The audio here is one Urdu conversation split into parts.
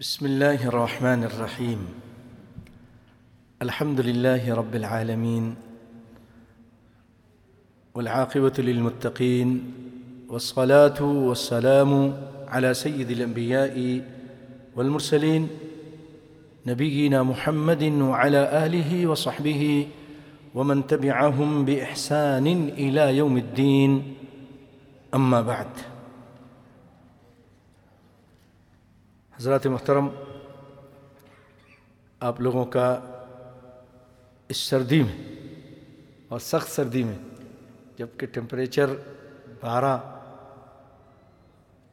بسم الله الرحمن الرحيم الحمد لله رب العالمين والعاقبة للمتقين والصلاة والسلام على سيد الأنبياء والمرسلين نبينا محمد وعلى آله وصحبه ومن تبعهم بإحسان إلى يوم الدين أما بعد حضرات محترم، آپ لوگوں کا اس سردی میں اور سخت سردی میں، جبکہ ٹمپریچر بارہ،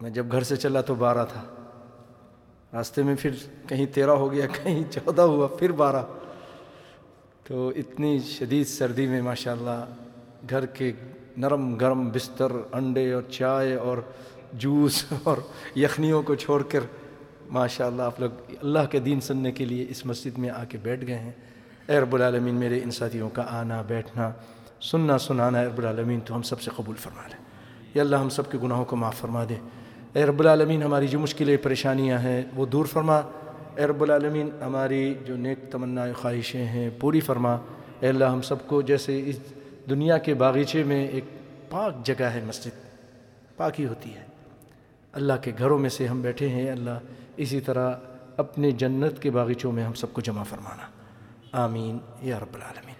میں جب گھر سے چلا تو بارہ تھا۔ راستے میں پھر کہیں تیرہ ہو گیا، کہیں چودہ ہوا، پھر بارہ۔ تو اتنی شدید سردی میں ماشاءاللہ گھر کے نرم گرم بستر، انڈے اور چائے اور جوس اور یخنیوں کو چھوڑ کر ماشاء اللہ آپ لوگ اللہ کے دین سننے کے لیے اس مسجد میں آ کے بیٹھ گئے ہیں۔ اے رب العالمین، میرے ان ساتھیوں کا آنا بیٹھنا، سننا، سنانا اے رب العالمین، تو ہم سب سے قبول فرما لیں یا اللہ، ہم سب کے گناہوں کو معاف فرما دے۔ اے رب العالمین، ہماری جو مشکلیں، پریشانیاں ہیں، وہ دور فرما۔ اے رب العالمین، ہماری جو نیک تمنا خواہشیں ہیں، پوری فرما۔ اے اللہ، ہم سب کو جیسے اس دنیا کے باغیچے میں ایک پاک جگہ ہے مسجد پاکی ہوتی ہے۔ اللہ کے گھروں میں سے ہم بیٹھے ہیں۔ اللہ اسی طرح اپنے جنت کے باغیچوں میں ہم سب کو جمع فرمانا۔ آمین۔ یا رب العالمین۔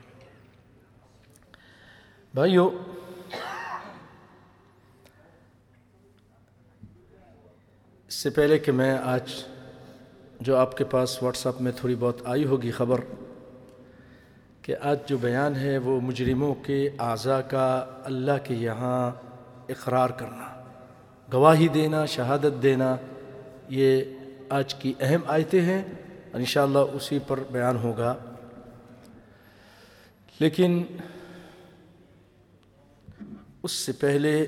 بھائیو، اس سے پہلے کہ میں آج جو آپ کے پاس واٹس اپ میں تھوڑی بہت آئی ہوگی خبر کہ آج جو بیان ہے وہ مجرموں کے اعضاء کا اللہ کے یہاں اقرار کرنا، گواہی دینا، شہادت دینا، یہ آج کی اہم آیتیں ہیں انشاءاللہ اسی پر بیان ہوگا۔ لیکن اس سے پہلے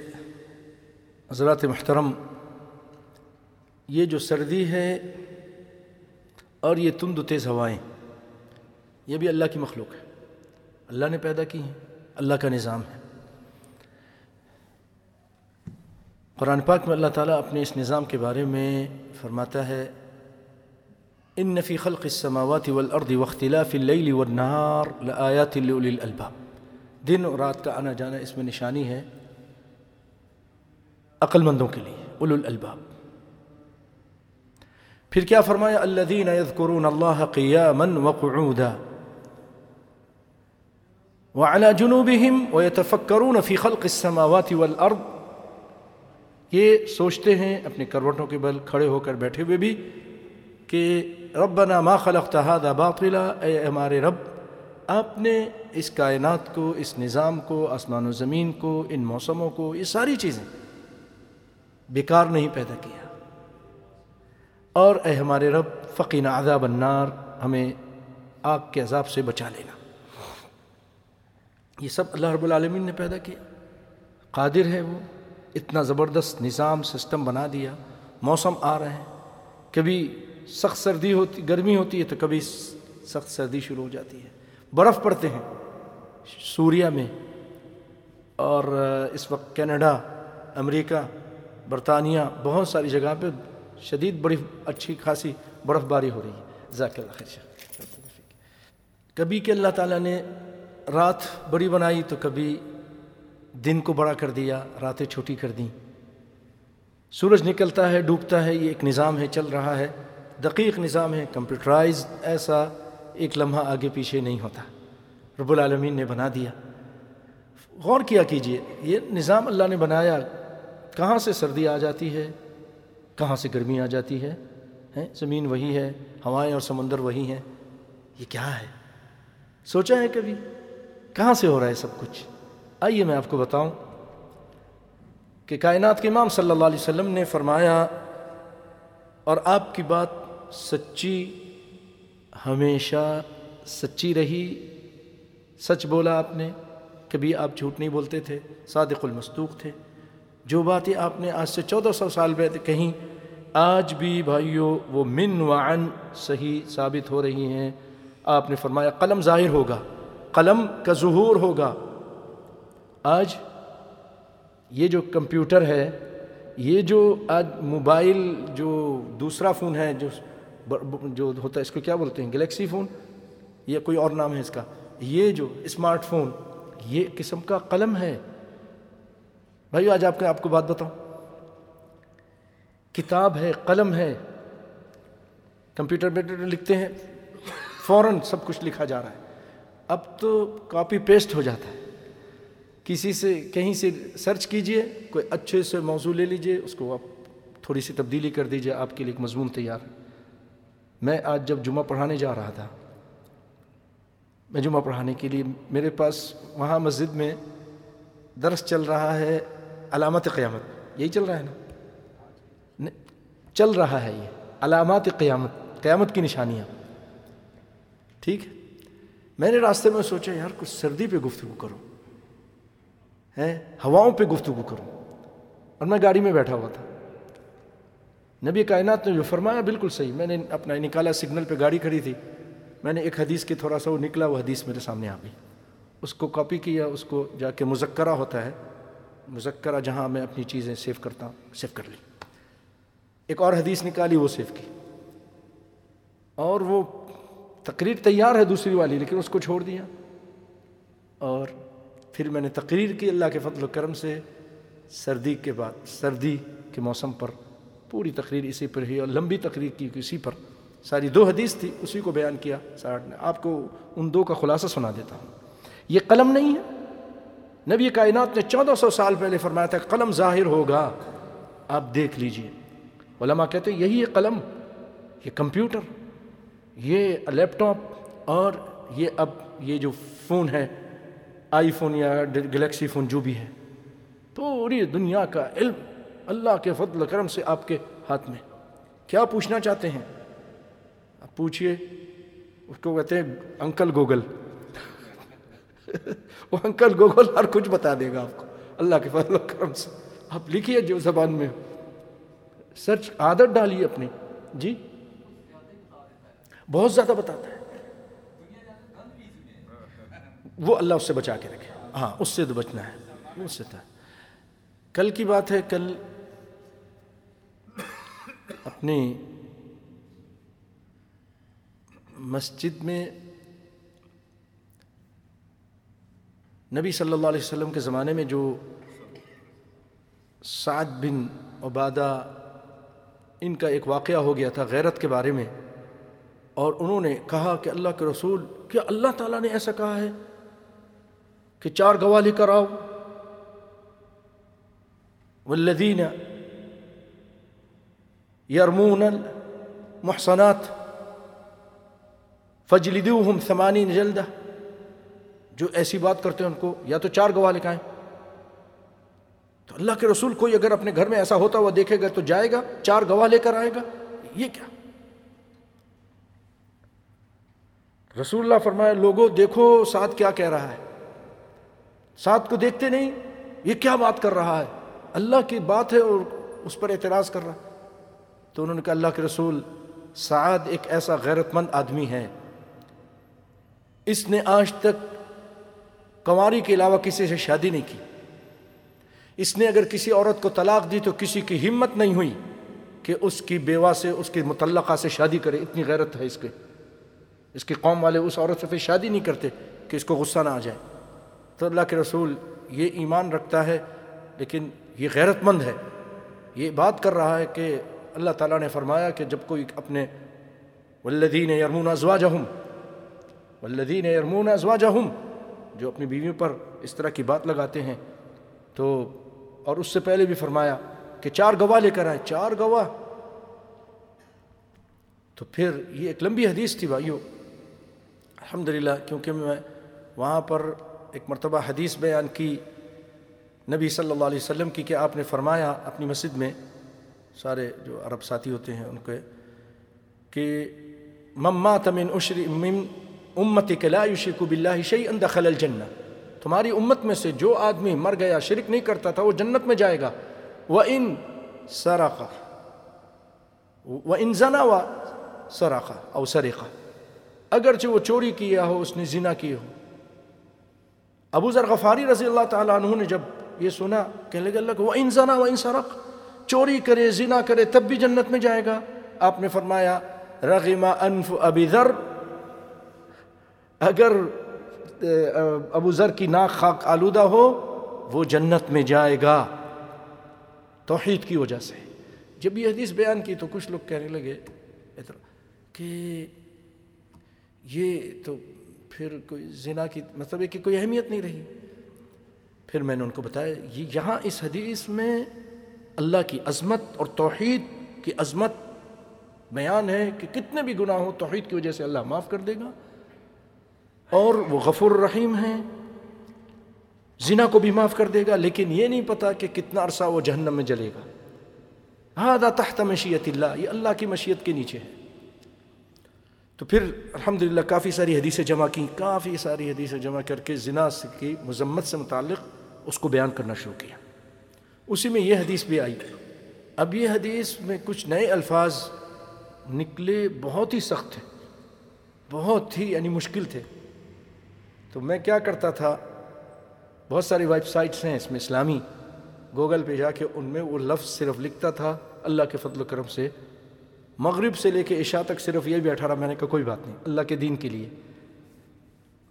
حضرات محترم، یہ جو سردی ہے اور یہ تند تیز ہوائیں، یہ بھی اللہ کی مخلوق ہے۔ اللہ نے پیدا کی ہیں، اللہ کا نظام ہے۔ قرآن پاک میں اللہ تعالیٰ اپنے اس نظام کے بارے میں فرماتا ہے ان نفی خلق السماوات والارض واختلاف اللیل والنہار لآیات لأولی الالباب دن اور رات کا آنا جانا اس میں نشانی ہے عقل مندوں کے لیے اولو الالباب پھر کیا فرمایا الذین یذکرون اللہ قیاما وقعودا وعلى جنوبهم ويتفكرون یہ سوچتے ہیں اپنے کروٹوں کے بل کھڑے ہو کر بیٹھے ہوئے بھی کہ ربنا ما خلقت هذا باطلا، اے ہمارے رب، آپ نے اس کائنات کو، اس نظام کو، آسمان و زمین کو، ان موسموں کو، یہ ساری چیزیں بیکار نہیں پیدا کیا۔ اور اے ہمارے رب فقین عذاب النار، ہمیں آگ کے عذاب سے بچا لینا۔ یہ سب اللہ رب العالمین نے پیدا کیا۔ قادر ہے وہ۔ اتنا زبردست نظام سسٹم بنا دیا، موسم آ رہے ہیں کبھی سخت سردی ہوتی، گرمی ہوتی ہے تو کبھی سخت سردی شروع ہو جاتی ہے۔ برف پڑتے ہیں سوریا میں اور اس وقت کینیڈا، امریکہ، برطانیہ، بہت ساری جگہ پہ شدید بڑی اچھی خاصی برف باری ہو رہی ہے۔ ذاکر اللہ خیر کبھی کہ اللہ تعالیٰ نے رات بڑی بنائی تو کبھی دن کو بڑا کر دیا، راتیں چھوٹی کر دیں۔ سورج نکلتا ہے، ڈوبتا ہے، یہ ایک نظام ہے، چل رہا ہے۔ دقیق نظام ہے کمپیوٹرائز ایسا ایک لمحہ آگے پیچھے نہیں ہوتا۔ رب العالمین نے بنا دیا۔ غور کیا کیجیے، یہ نظام اللہ نے بنایا، کہاں سے سردی آ جاتی ہے؟ کہاں سے گرمی آ جاتی ہے؟ زمین وہی ہے، ہوائیں اور سمندر وہی ہیں۔ یہ کیا ہے؟ سوچا ہے کبھی، کہاں سے ہو رہا ہے سب کچھ؟ آئیے میں آپ کو بتاؤں کہ کائنات کے امام صلی اللہ علیہ وسلم نے فرمایا، اور آپ کی بات سچی، ہمیشہ سچی رہی۔ سچ بولا آپ نے، کبھی آپ جھوٹ نہیں بولتے تھے، صادق المصدوق تھے۔ جو باتیں آپ نے آج سے چودہ سو سال پہلے کہیں، آج بھی بھائیوں وہ من وعن صحیح ثابت ہو رہی ہیں۔ آپ نے فرمایا، قلم ظاہر ہوگا، قلم کا ظہور ہوگا۔ آج یہ جو کمپیوٹر ہے، یہ جو آج موبائل جو دوسرا فون ہے، جو جو ہوتا ہے، اس کو کیا بولتے ہیں؟ گلیکسی فون یا کوئی اور نام ہے اس کا؟ یہ جو اسمارٹ فون یہ قسم کا قلم ہے۔ بھائی آج آپ آپ کو بات بتاؤں۔ کتاب ہے، قلم ہے۔ کمپیوٹر پہ لکھتے ہیں۔ فوراً سب کچھ لکھا جا رہا ہے۔ اب تو کاپی پیسٹ ہو جاتا ہے۔ کسی سے کہیں سے سرچ کیجیے، کوئی اچھے سے موضوع لے لیجیے، اس کو آپ تھوڑی سی تبدیلی کر دیجیے، آپ کے لیے ایک مضمون تیار ہے۔ میں آج جب جمعہ پڑھانے جا رہا تھا، میں جمعہ پڑھانے کے لیے میرے پاس وہاں مسجد میں درس چل رہا ہے علامت قیامت۔ یہی چل رہا ہے نا؟ چل رہا ہے یہ۔ علامات قیامت قیامت کی نشانیاں۔ ٹھیک ہے؟ میں نے راستے میں سوچا، یار کچھ سردی پہ گفتگو کرو ہے ہواؤں پہ گفتگو کروں۔ اور میں گاڑی میں بیٹھا ہوا تھا۔ نبی کائنات نے جو فرمایا بالکل صحیح، میں نے اپنا نکالا سگنل پہ گاڑی کھڑی تھی۔ میں نے ایک حدیث کی تھوڑا سا وہ نکلا، وہ حدیث میرے سامنے آ گئی۔ اس کو کاپی کیا، اس کو جا کے مذکرہ ہوتا ہے۔ مذکرہ جہاں میں اپنی چیزیں سیو کرتا ہوں سیو کر لی۔ ایک اور حدیث نکالی، وہ سیو کی۔ اور وہ تقریر تیار ہے دوسری والی، لیکن اس کو چھوڑ دیا۔ اور پھر میں نے تقریر کی اللہ کے فضل و کرم سے سردی کے بعد، سردی کے موسم پر پوری تقریر اسی پر ہی اور لمبی تقریر کی اسی پر۔ ساری دو حدیث تھی، اسی کو بیان کیا ساٹھ نے۔ آپ کو ان دو کا خلاصہ سنا دیتا ہوں۔ یہ قلم نہیں ہے۔ نبی کائنات نے چودہ سو سال پہلے فرمایا تھا، قلم ظاہر ہوگا، آپ دیکھ لیجیے۔ علماء کہتے ہیں، یہی ہے قلم، یہ کمپیوٹر، یہ لیپ ٹاپ اور یہ اب یہ جو فون ہے آئی فون یا گلیکسی فون جو بھی ہے۔ پوری دنیا کا علم اللہ کے فضل کرم سے آپ کے ہاتھ میں۔ کیا پوچھنا چاہتے ہیں؟ آپ پوچھئے۔ اس کو کہتے ہیں انکل گوگل۔ وہ انکل گوگل ہر کچھ بتا دے گا آپ کو۔ اللہ کے فضل کرم سے۔ آپ لکھیے جو زبان میں۔ سرچ عادت ڈالیے اپنی۔ جی؟ بہت زیادہ بتاتا ہے۔ وہ اللہ اس سے بچا کے رکھے۔ ہاں۔ اس سے تو بچنا ہے۔ اس سے تھا۔ کل کی بات ہے کل اپنی مسجد میں نبی صلی اللہ علیہ وسلم کے زمانے میں جو سعد بن عبادہ ان کا ایک واقعہ ہو گیا تھا غیرت کے بارے میں اور انہوں نے کہا کہ اللہ کے رسول کیا اللہ تعالیٰ نے ایسا کہا ہے؟ کہ چار گواہ لے کر آؤ۔ والذین یرمون المحصنات فجلدوہم ثمانین جلدہ جو ایسی بات کرتے ہیں ان کو، یا تو چار گواہ لکھائیں تو اللہ کے رسول کوئی اگر اپنے گھر میں ایسا ہوتا ہوا دیکھے گا تو جائے گا، چار گواہ لے کر آئے گا۔ یہ کیا؟ رسول اللہ فرمایا لوگوں دیکھو ساتھ کیا کہہ رہا ہے۔ ساتھ کو دیکھتے نہیں، یہ کیا بات کر رہا ہے؟ اللہ کی بات ہے اور اس پر اعتراض کر رہا تو انہوں نے کہا، اللہ کے رسول سعد ایک ایسا غیرت مند آدمی ہے۔ اس نے آج تک کنواری کے علاوہ کسی سے شادی نہیں کی۔ اس نے اگر کسی عورت کو طلاق دی تو کسی کی ہمت نہیں ہوئی کہ اس کی بیوہ سے، اس کی متعلقہ سے شادی کرے۔ اتنی غیرت ہے اس کے۔ اس کی قوم والے اس عورت سے پھر شادی نہیں کرتے کہ اس کو غصہ نہ آ جائے۔ تو اللہ کے رسول یہ ایمان رکھتا ہے، لیکن یہ غیرت مند ہے۔ یہ بات کر رہا ہے کہ اللہ تعالیٰ نے فرمایا کہ جب کوئی اپنے والذین یرمون ازواجہم، والذین یرمون ازواجہم، جو اپنی بیویوں پر اس طرح کی بات لگاتے ہیں، تو اور اس سے پہلے بھی فرمایا کہ چار گواہ لے کر آئیں چار گواہ۔ تو پھر یہ ایک لمبی حدیث تھی بھائیو۔ الحمدللہ، کیونکہ میں وہاں پر ایک مرتبہ حدیث بیان کی، نبی صلی اللہ علیہ وسلم کی کہ آپ نے فرمایا اپنی مسجد میں، سارے جو عرب ساتھی ہوتے ہیں ان کے، کہ ممات من عشر، من امت لا یشرک باللہ شیئا دخل الجنہ تمہاری امت میں سے جو آدمی مر گیا، شرک نہیں کرتا تھا، وہ جنت میں جائے گا۔ وہ ان سراقا وَإِن سَرَقَ، وَإِن زَنَا وَسَرَقَ او سَرِقَ۔ اگرچہ وہ چوری کیا ہو، اس نے زنا کی ہو۔ ابو ذر غفاری رضی اللہ تعالیٰ عنہ نے جب یہ سنا، کہنے لگے، اللہ کو وہ انسانا وہ انسرق چوری کرے، زنا کرے، تب بھی جنت میں جائے گا۔ آپ نے فرمایا، رغم انف ابی ذر۔ اگر ابو ذر کی ناک خاک آلودہ ہو، وہ جنت میں جائے گا۔ توحید کی وجہ سے۔ جب یہ حدیث بیان کی تو کچھ لوگ کہنے لگے کہ یہ تو پھر کوئی زنا کی مطلب ہے کہ کوئی اہمیت نہیں رہی۔ پھر میں نے ان کو بتایا، یہ یہاں اس حدیث میں اللہ کی عظمت اور توحید کی عظمت بیان ہے کہ کتنے بھی گناہ ہو توحید کی وجہ سے اللہ معاف کر دے گا۔ اور وہ غفور الرحیم ہیں زنا کو بھی معاف کر دے گا، لیکن یہ نہیں پتا کہ کتنا عرصہ وہ جہنم میں جلے گا۔ ہاں تحت مشیت اللہ، یہ اللہ کی مشیت کے نیچے ہے۔ تو پھر الحمدللہ کافی ساری حدیثیں جمع کی کافی ساری حدیثیں جمع کر کے زنا کی مذمت سے متعلق اس کو بیان کرنا شروع کیا۔ اسی میں یہ حدیث بھی آئی۔ اب یہ حدیث میں کچھ نئے الفاظ نکلے بہت ہی سخت تھے، بہت ہی یعنی مشکل تھے۔ تو میں کیا کرتا تھا، بہت ساری ویب سائٹس ہیں اس میں اسلامی۔ گوگل پہ جا کے ان میں وہ لفظ صرف لکھتا تھا اللہ کے فضل و کرم سے۔ مغرب سے لے کے عشاء تک صرف یہ بھی اٹھارہ مہینے کا کوئی بات نہیں، اللہ کے دین کے لیے۔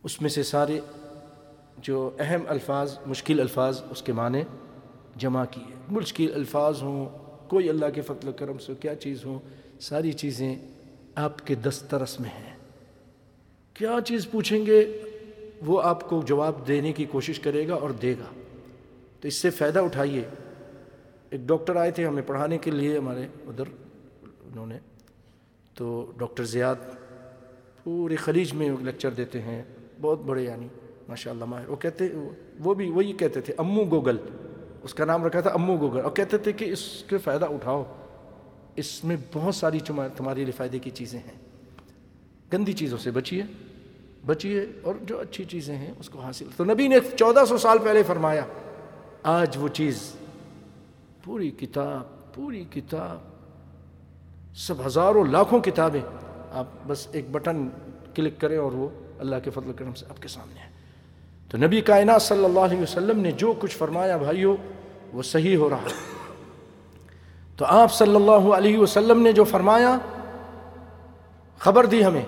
اس میں سے سارے جو اہم الفاظ، مشکل الفاظ اس کے معنی جمع کیے۔ مشکل الفاظ ہوں، کوئی اللہ کے فضل و کرم سے کیا چیز ہوں، ساری چیزیں آپ کے دسترس میں ہیں۔ کیا چیز پوچھیں گے؟ وہ آپ کو جواب دینے کی کوشش کرے گا اور دے گا۔ تو اس سے فائدہ اٹھائیے۔ ایک ڈاکٹر آئے تھے ہمیں پڑھانے کے لیے ہمارے ادھر۔ انہوں نے۔ تو ڈاکٹر زیاد پورے خلیج میں لیکچر دیتے ہیں، بہت بڑے یعنی ماشاء اللہ ماہر۔ وہ کہتے، وہ بھی وہی کہتے تھے، امو گوگل۔ اس کا نام رکھا تھا امو گوگل۔ اور کہتے تھے کہ اس کے فائدہ اٹھاؤ۔ اس میں بہت ساری تمہارے لیے فائدے کی چیزیں ہیں۔ گندی چیزوں سے بچیے بچیے اور جو اچھی چیزیں ہیں اس کو حاصل۔ تو نبی نے چودہ سو سال پہلے فرمایا، آج وہ چیز، پوری کتاب پوری کتاب سب ہزاروں لاکھوں کتابیں آپ بس ایک بٹن کلک کریں اور وہ اللہ کے فضل کرم سے آپ کے سامنے ہے تو نبی کائنات صلی اللہ علیہ وسلم نے جو کچھ فرمایا بھائیو، وہ صحیح ہو رہا تو آپ صلی اللہ علیہ وسلم نے جو فرمایا، خبر دی ہمیں۔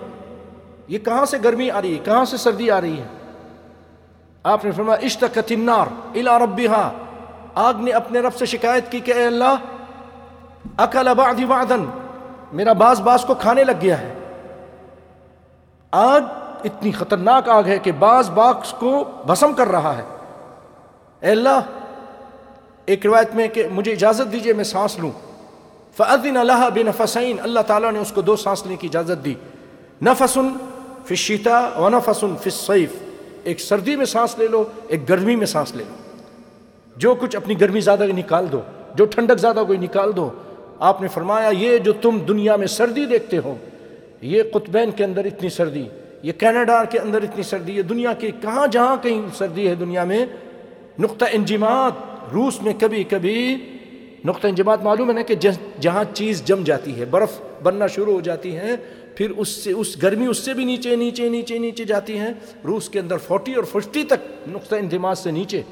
یہ کہاں سے گرمی آ رہی ہے؟ کہاں سے سردی آ رہی ہے؟ آپ نے فرمایا اشتقت النار الى ربها آگ نے اپنے رب سے شکایت کی کہ اے اللہ، اکل بعدی بعدن میرا باز باز کو کھانے لگ گیا ہے۔ آگ اتنی خطرناک آگ ہے کہ باز باغ کو بسم کر رہا ہے۔ اے اللہ، ایک روایت میں کہ مجھے اجازت دیجیے میں سانس لوں۔ فعدین اللہ بن فسعین اللہ تعالیٰ نے اس کو دو سانس لینے کی اجازت دی۔ نفسن فی الشیطہ و نفسن فی الصیف ایک سردی میں سانس لے لو، ایک گرمی میں سانس لے لو۔ جو کچھ اپنی گرمی زیادہ نکال دو، جو ٹھنڈک زیادہ کوئی نکال دو۔ آپ نے فرمایا، یہ جو تم دنیا میں سردی دیکھتے ہو، یہ قطبین کے اندر اتنی سردی، یہ کینیڈا کے اندر اتنی سردی ہے دنیا کے کہاں جہاں کہیں سردی ہے دنیا میں، نقطہ انجمات روس میں کبھی کبھی نقطہ انجمات معلوم ہے نا کہ جہاں چیز جم جاتی ہے، برف بننا شروع ہو جاتی ہے، پھر اس سے اس گرمی اس سے بھی نیچے نیچے نیچے نیچے جاتی ہیں روس کے اندر فورٹی اور ففٹی تک نقطہ انجمات سے نیچے۔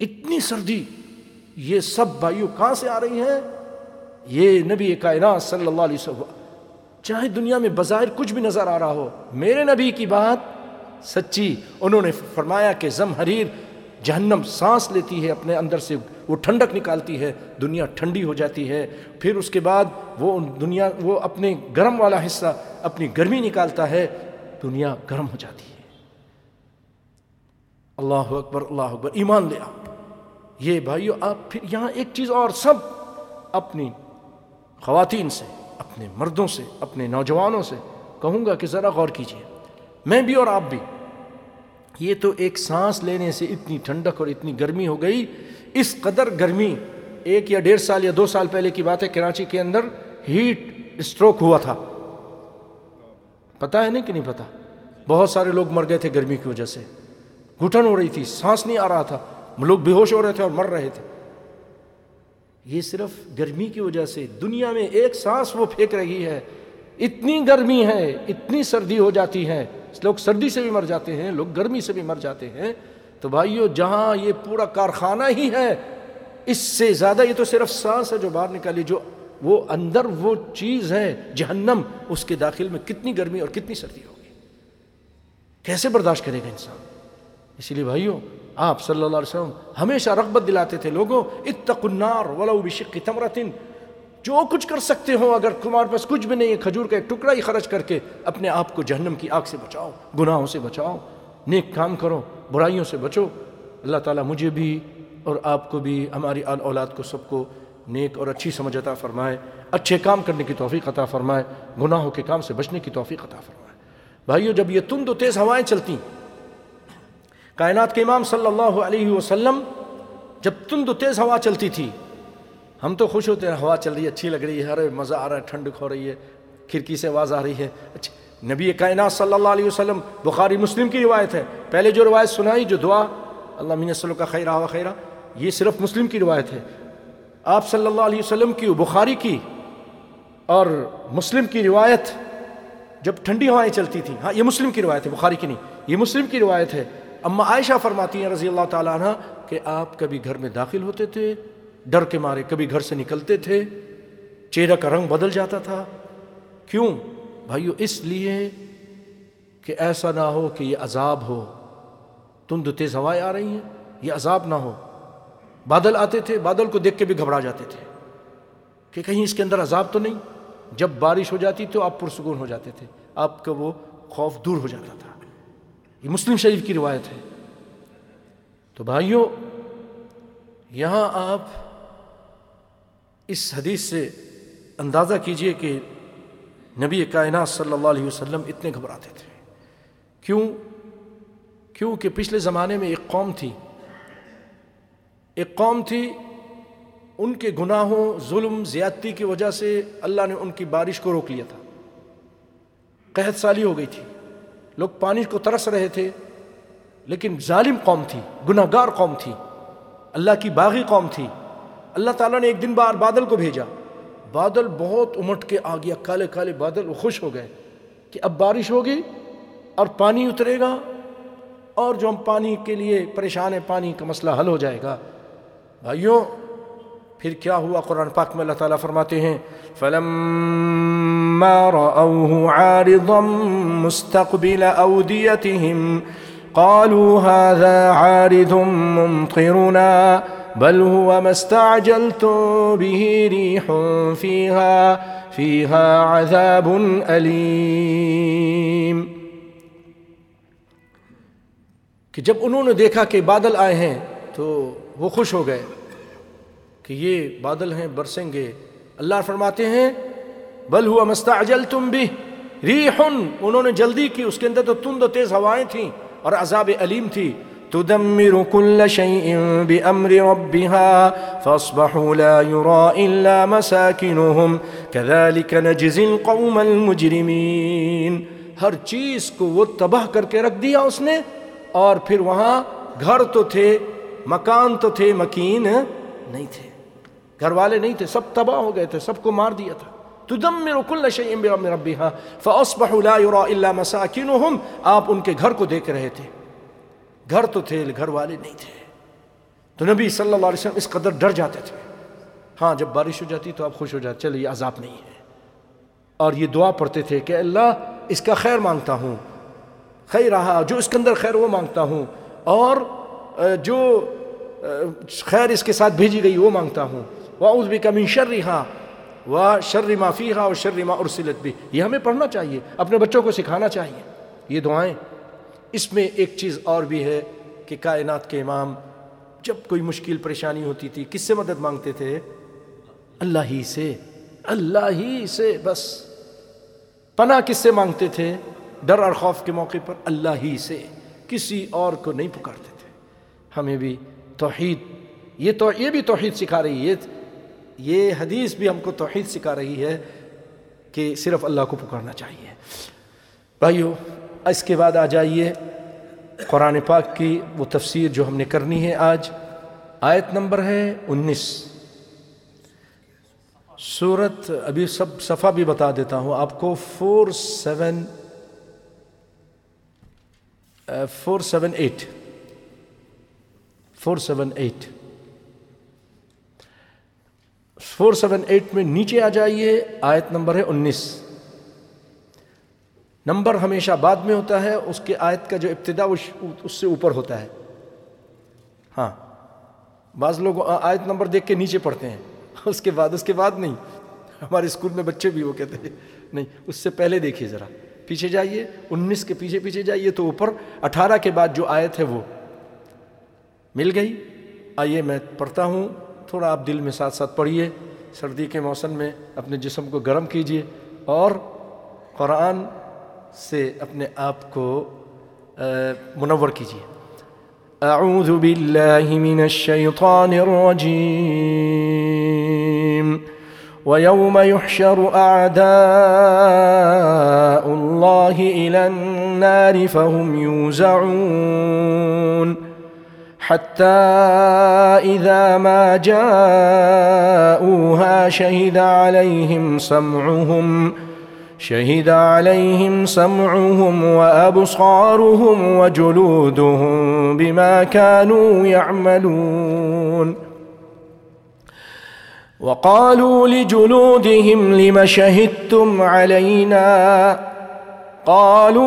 اتنی سردی۔ یہ سب بھائیو کہاں سے آ رہی ہیں؟ یہ نبی کائنات صلی اللہ علیہ وسلم، چاہے دنیا میں بظاہر کچھ بھی نظر آ رہا ہو، میرے نبی کی بات سچی، انہوں نے فرمایا کہ زم حریر جہنم سانس لیتی ہے، اپنے اندر سے وہ ٹھنڈک نکالتی ہے، دنیا ٹھنڈی ہو جاتی ہے، پھر اس کے بعد وہ دنیا، وہ اپنے گرم والا حصہ، اپنی گرمی نکالتا ہے، دنیا گرم ہو جاتی ہے۔ اللہ اکبر اللہ اکبر، ایمان لے آپ یہ بھائیو، آپ پھر یہاں ایک چیز اور، سب اپنی خواتین سے، اپنے مردوں سے، اپنے نوجوانوں سے کہوں گا کہ ذرا غور کیجیے میں بھی اور آپ بھی، یہ تو ایک سانس لینے سے اتنی ٹھنڈک اور اتنی گرمی ہو گئی۔ اس قدر گرمی ایک یا ڈیڑھ سال یا دو سال پہلے کی بات ہے، کراچی کے اندر ہیٹ اسٹروک ہوا تھا۔ پتا ہے نہیں کہ نہیں پتا؟ بہت سارے لوگ مر گئے تھے گرمی کی وجہ سے۔ گھٹن ہو رہی تھی، سانس نہیں آ رہا تھا۔ لوگ بے ہوش ہو رہے تھے اور مر رہے تھے۔ یہ صرف گرمی کی وجہ سے دنیا میں ایک سانس وہ پھینک رہی ہے۔ اتنی گرمی ہے، اتنی سردی ہو جاتی ہے۔ لوگ سردی سے بھی مر جاتے ہیں، لوگ گرمی سے بھی مر جاتے ہیں۔ تو بھائیو، جہاں یہ پورا کارخانہ ہی ہے، اس سے زیادہ یہ تو صرف سانس ہے جو باہر نکالی، جو وہ اندر وہ چیز ہے، جہنم، اس کے داخل میں کتنی گرمی اور کتنی سردی ہوگی۔ کیسے برداشت کرے گا انسان؟ اسی لیے بھائیوں آپ صلی اللہ علیہ وسلم ہمیشہ رغبت دلاتے تھے لوگوں اتق النار ولو بشق تمرتن جو کچھ کر سکتے ہو اگر تمہارے پاس کچھ بھی نہیں ہے، کھجور کا ایک ٹکڑا ہی خرچ کر کے اپنے آپ کو جہنم کی آگ سے بچاؤ، گناہوں سے بچاؤ، نیک کام کرو، برائیوں سے بچو۔ اللہ تعالیٰ مجھے بھی اور آپ کو بھی، ہماری آل اولاد کو سب کو نیک اور اچھی سمجھ عطا فرمائے۔ اچھے کام کرنے کی توفیق عطا فرمائے۔ گناہوں کے کام سے بچنے کی توفیق عطا فرمائے۔ بھائیو، جب یہ تند و تیز ہوائیں چلتی کائنات کے امام صلی اللہ علیہ وسلم جب تند و تیز ہوا چلتی تھی، ہم تو خوش ہوتے ہیں، ہوا چل رہی ہے، اچھی لگ رہی ہے، ارے مزہ آ رہا ہے، ٹھنڈ کھو رہی ہے، کھڑکی سے آواز آ رہی ہے۔ اچھا نبی کائنات صلی اللہ علیہ وسلم، بخاری مسلم کی روایت ہے۔ پہلے جو روایت سنائی، جو دعا، اللہ مین صلی کا خیرہ و خیرہ، یہ صرف مسلم کی روایت ہے۔ آپ صلی اللہ علیہ وسلم کی، بخاری کی اور مسلم کی روایت جب ٹھنڈی ہوائیں چلتی تھیں۔ ہاں یہ مسلم کی روایت ہے، بخاری کی نہیں، یہ مسلم کی روایت ہے۔ اما عائشہ فرماتی ہیں رضی اللہ تعالیٰ عنہ کہ آپ کبھی گھر میں داخل ہوتے تھے، ڈر کے مارے کبھی گھر سے نکلتے تھے، چہرہ کا رنگ بدل جاتا تھا۔ کیوں؟ بھائیو، اس لیے کہ ایسا نہ ہو کہ یہ عذاب ہو۔ تند تیز ہوائیں آ رہی ہیں، یہ عذاب نہ ہو۔ بادل آتے تھے، بادل کو دیکھ کے بھی گھبرا جاتے تھے کہ کہیں اس کے اندر عذاب تو نہیں۔ جب بارش ہو جاتی تو آپ پرسکون ہو جاتے تھے، آپ کا وہ خوف دور ہو جاتا تھا۔ یہ مسلم شریف کی روایت ہے۔ تو بھائیوں یہاں آپ اس حدیث سے اندازہ کیجیے کہ نبی کائنات صلی اللہ علیہ وسلم اتنے گھبراتے تھے۔ کیوں؟ کیوں کہ پچھلے زمانے میں ایک قوم تھی۔ ایک قوم تھی، ان کے گناہوں، ظلم، زیادتی کی وجہ سے اللہ نے ان کی بارش کو روک لیا تھا۔ قحط سالی ہو گئی تھی۔ لوگ پانی کو ترس رہے تھے، لیکن ظالم قوم تھی گناہ گار قوم تھی، اللہ کی باغی قوم تھی۔ اللہ تعالیٰ نے ایک دن بار بادل کو بھیجا۔ بادل بہت امٹ کے آ گیا، کالے کالے بادل، وہ خوش ہو گئے کہ اب بارش ہوگی اور پانی اترے گا اور جو ہم پانی کے لیے پریشان ہیں، پانی کا مسئلہ حل ہو جائے گا۔ بھائیوں پھر کیا ہوا قرآن پاک میں اللہ تعالیٰ فرماتے ہیں؟ فلما رأوه عارضا مستقبل أوديتهم، قالوا هذا عارض ممطرنا، بل هو ما استعجلتم به ريح فيها فيها عذاب أليم۔ کہ جب انہوں نے دیکھا کہ بادل آئے ہیں تو وہ خوش ہو گئے۔ کہ یہ بادل ہیں، برسیں گے۔ اللہ فرماتے ہیں، بل ہوا مستعجل تم بھی ریحن، انہوں نے جلدی کی، اس کے اندر تو تند و تیز ہوائیں تھیں اور عذاب علیم تھی۔ تدمر كل شيء بأمر ربها فاصبحوا لا يرى إلا مساكنهم كذلك نجزي القوم المجرمين ہر چیز کو وہ تباہ کر کے رکھ دیا اس نے۔ اور پھر وہاں گھر تو تھے، مکان تو تھے، مکین نہیں تھے۔ گھر والے نہیں تھے، سب تباہ ہو گئے تھے، سب کو مار دیا تھا۔ تدمر كل شيء بأمر ربها فاصبحوا لا يرى الا مساكنهم آپ ان کے گھر کو دیکھ رہے تھے۔ گھر تو تھے گھر والے نہیں تھے۔ تو نبی صلی اللہ علیہ وسلم اس قدر ڈر جاتے تھے۔ ہاں جب بارش ہو جاتی تو آپ خوش ہو جاتے چلے یہ عذاب نہیں ہے۔ اور یہ دعا پڑھتے تھے کہ اللہ اس کا خیر مانگتا ہوں۔ خیر رہا، جو اس کے اندر خیر وہ مانگتا ہوں۔ اور جو خیر اس کے ساتھ بھیجی گئی وہ مانگتا ہوں۔ واؤز بھی کمی شرحا و شر ما فیحا اور شر ما ارسلت بھی یہ ہمیں پڑھنا چاہیے، اپنے بچوں کو سکھانا چاہیے۔ یہ دعائیں۔ اس میں ایک چیز اور بھی ہے کہ کائنات کے امام جب کوئی مشکل پریشانی ہوتی تھی، کس سے مدد مانگتے تھے؟ اللہ ہی سے، اللہ ہی سے بس۔ پناہ کس سے مانگتے تھے؟ ڈر اور خوف کے موقع پر اللہ ہی سے۔ کسی اور کو نہیں پکارتے تھے۔ ہمیں بھی توحید، یہ تو، یہ بھی توحید سکھا رہی ہے۔ یہ حدیث بھی ہم کو توحید سکھا رہی ہے کہ صرف اللہ کو پکارنا چاہیے۔ بھائیو، اس کے بعد آ جائیے قرآن پاک کی وہ تفسیر جو ہم نے کرنی ہے آج۔ آیت نمبر ہے انیس۔ صورت ابھی سب صفحہ بھی بتا دیتا ہوں۔ آپ کو four seven four seven eight. Four seven eight. Four seven eight میں نیچے آ جائیے، آیت نمبر ہے انیس۔ نمبر ہمیشہ بعد میں ہوتا ہے، اس کے آیت کا جو ابتدا اس سے اوپر ہوتا ہے۔ ہاں۔ بعض لوگ آیت نمبر دیکھ کے نیچے پڑھتے ہیں۔ اس کے بعد، اس کے بعد نہیں۔ ہمارے اسکول میں بچے بھی وہ کہتے ہیں۔ نہیں، اس سے پہلے دیکھیے ذرا۔ پیچھے جائیے، انیس کے پیچھے پیچھے جائیے تو اوپر، اٹھارہ کے بعد جو آیت ہے وہ مل گئی۔ آئیے، میں پڑھتا ہوں۔ تھوڑا آپ دل میں ساتھ ساتھ پڑھیے، سردی کے موسم میں اپنے جسم کو گرم کیجیے اور قرآن سے اپنے آپ کو منور کیجیے۔ اعوذ باللہ من الشیطان الرجیم۔ ويوم يحشر أعداء الله إلى النار فهم يوزعون حتى إذا ما جاءوها شهد عليهم سمعهم شهد عليهم سمعهم وأبصارهم وجلودهم بما كانوا يعملون. وقالوا لجلودهم لم شهدتم علينا؟ قالوا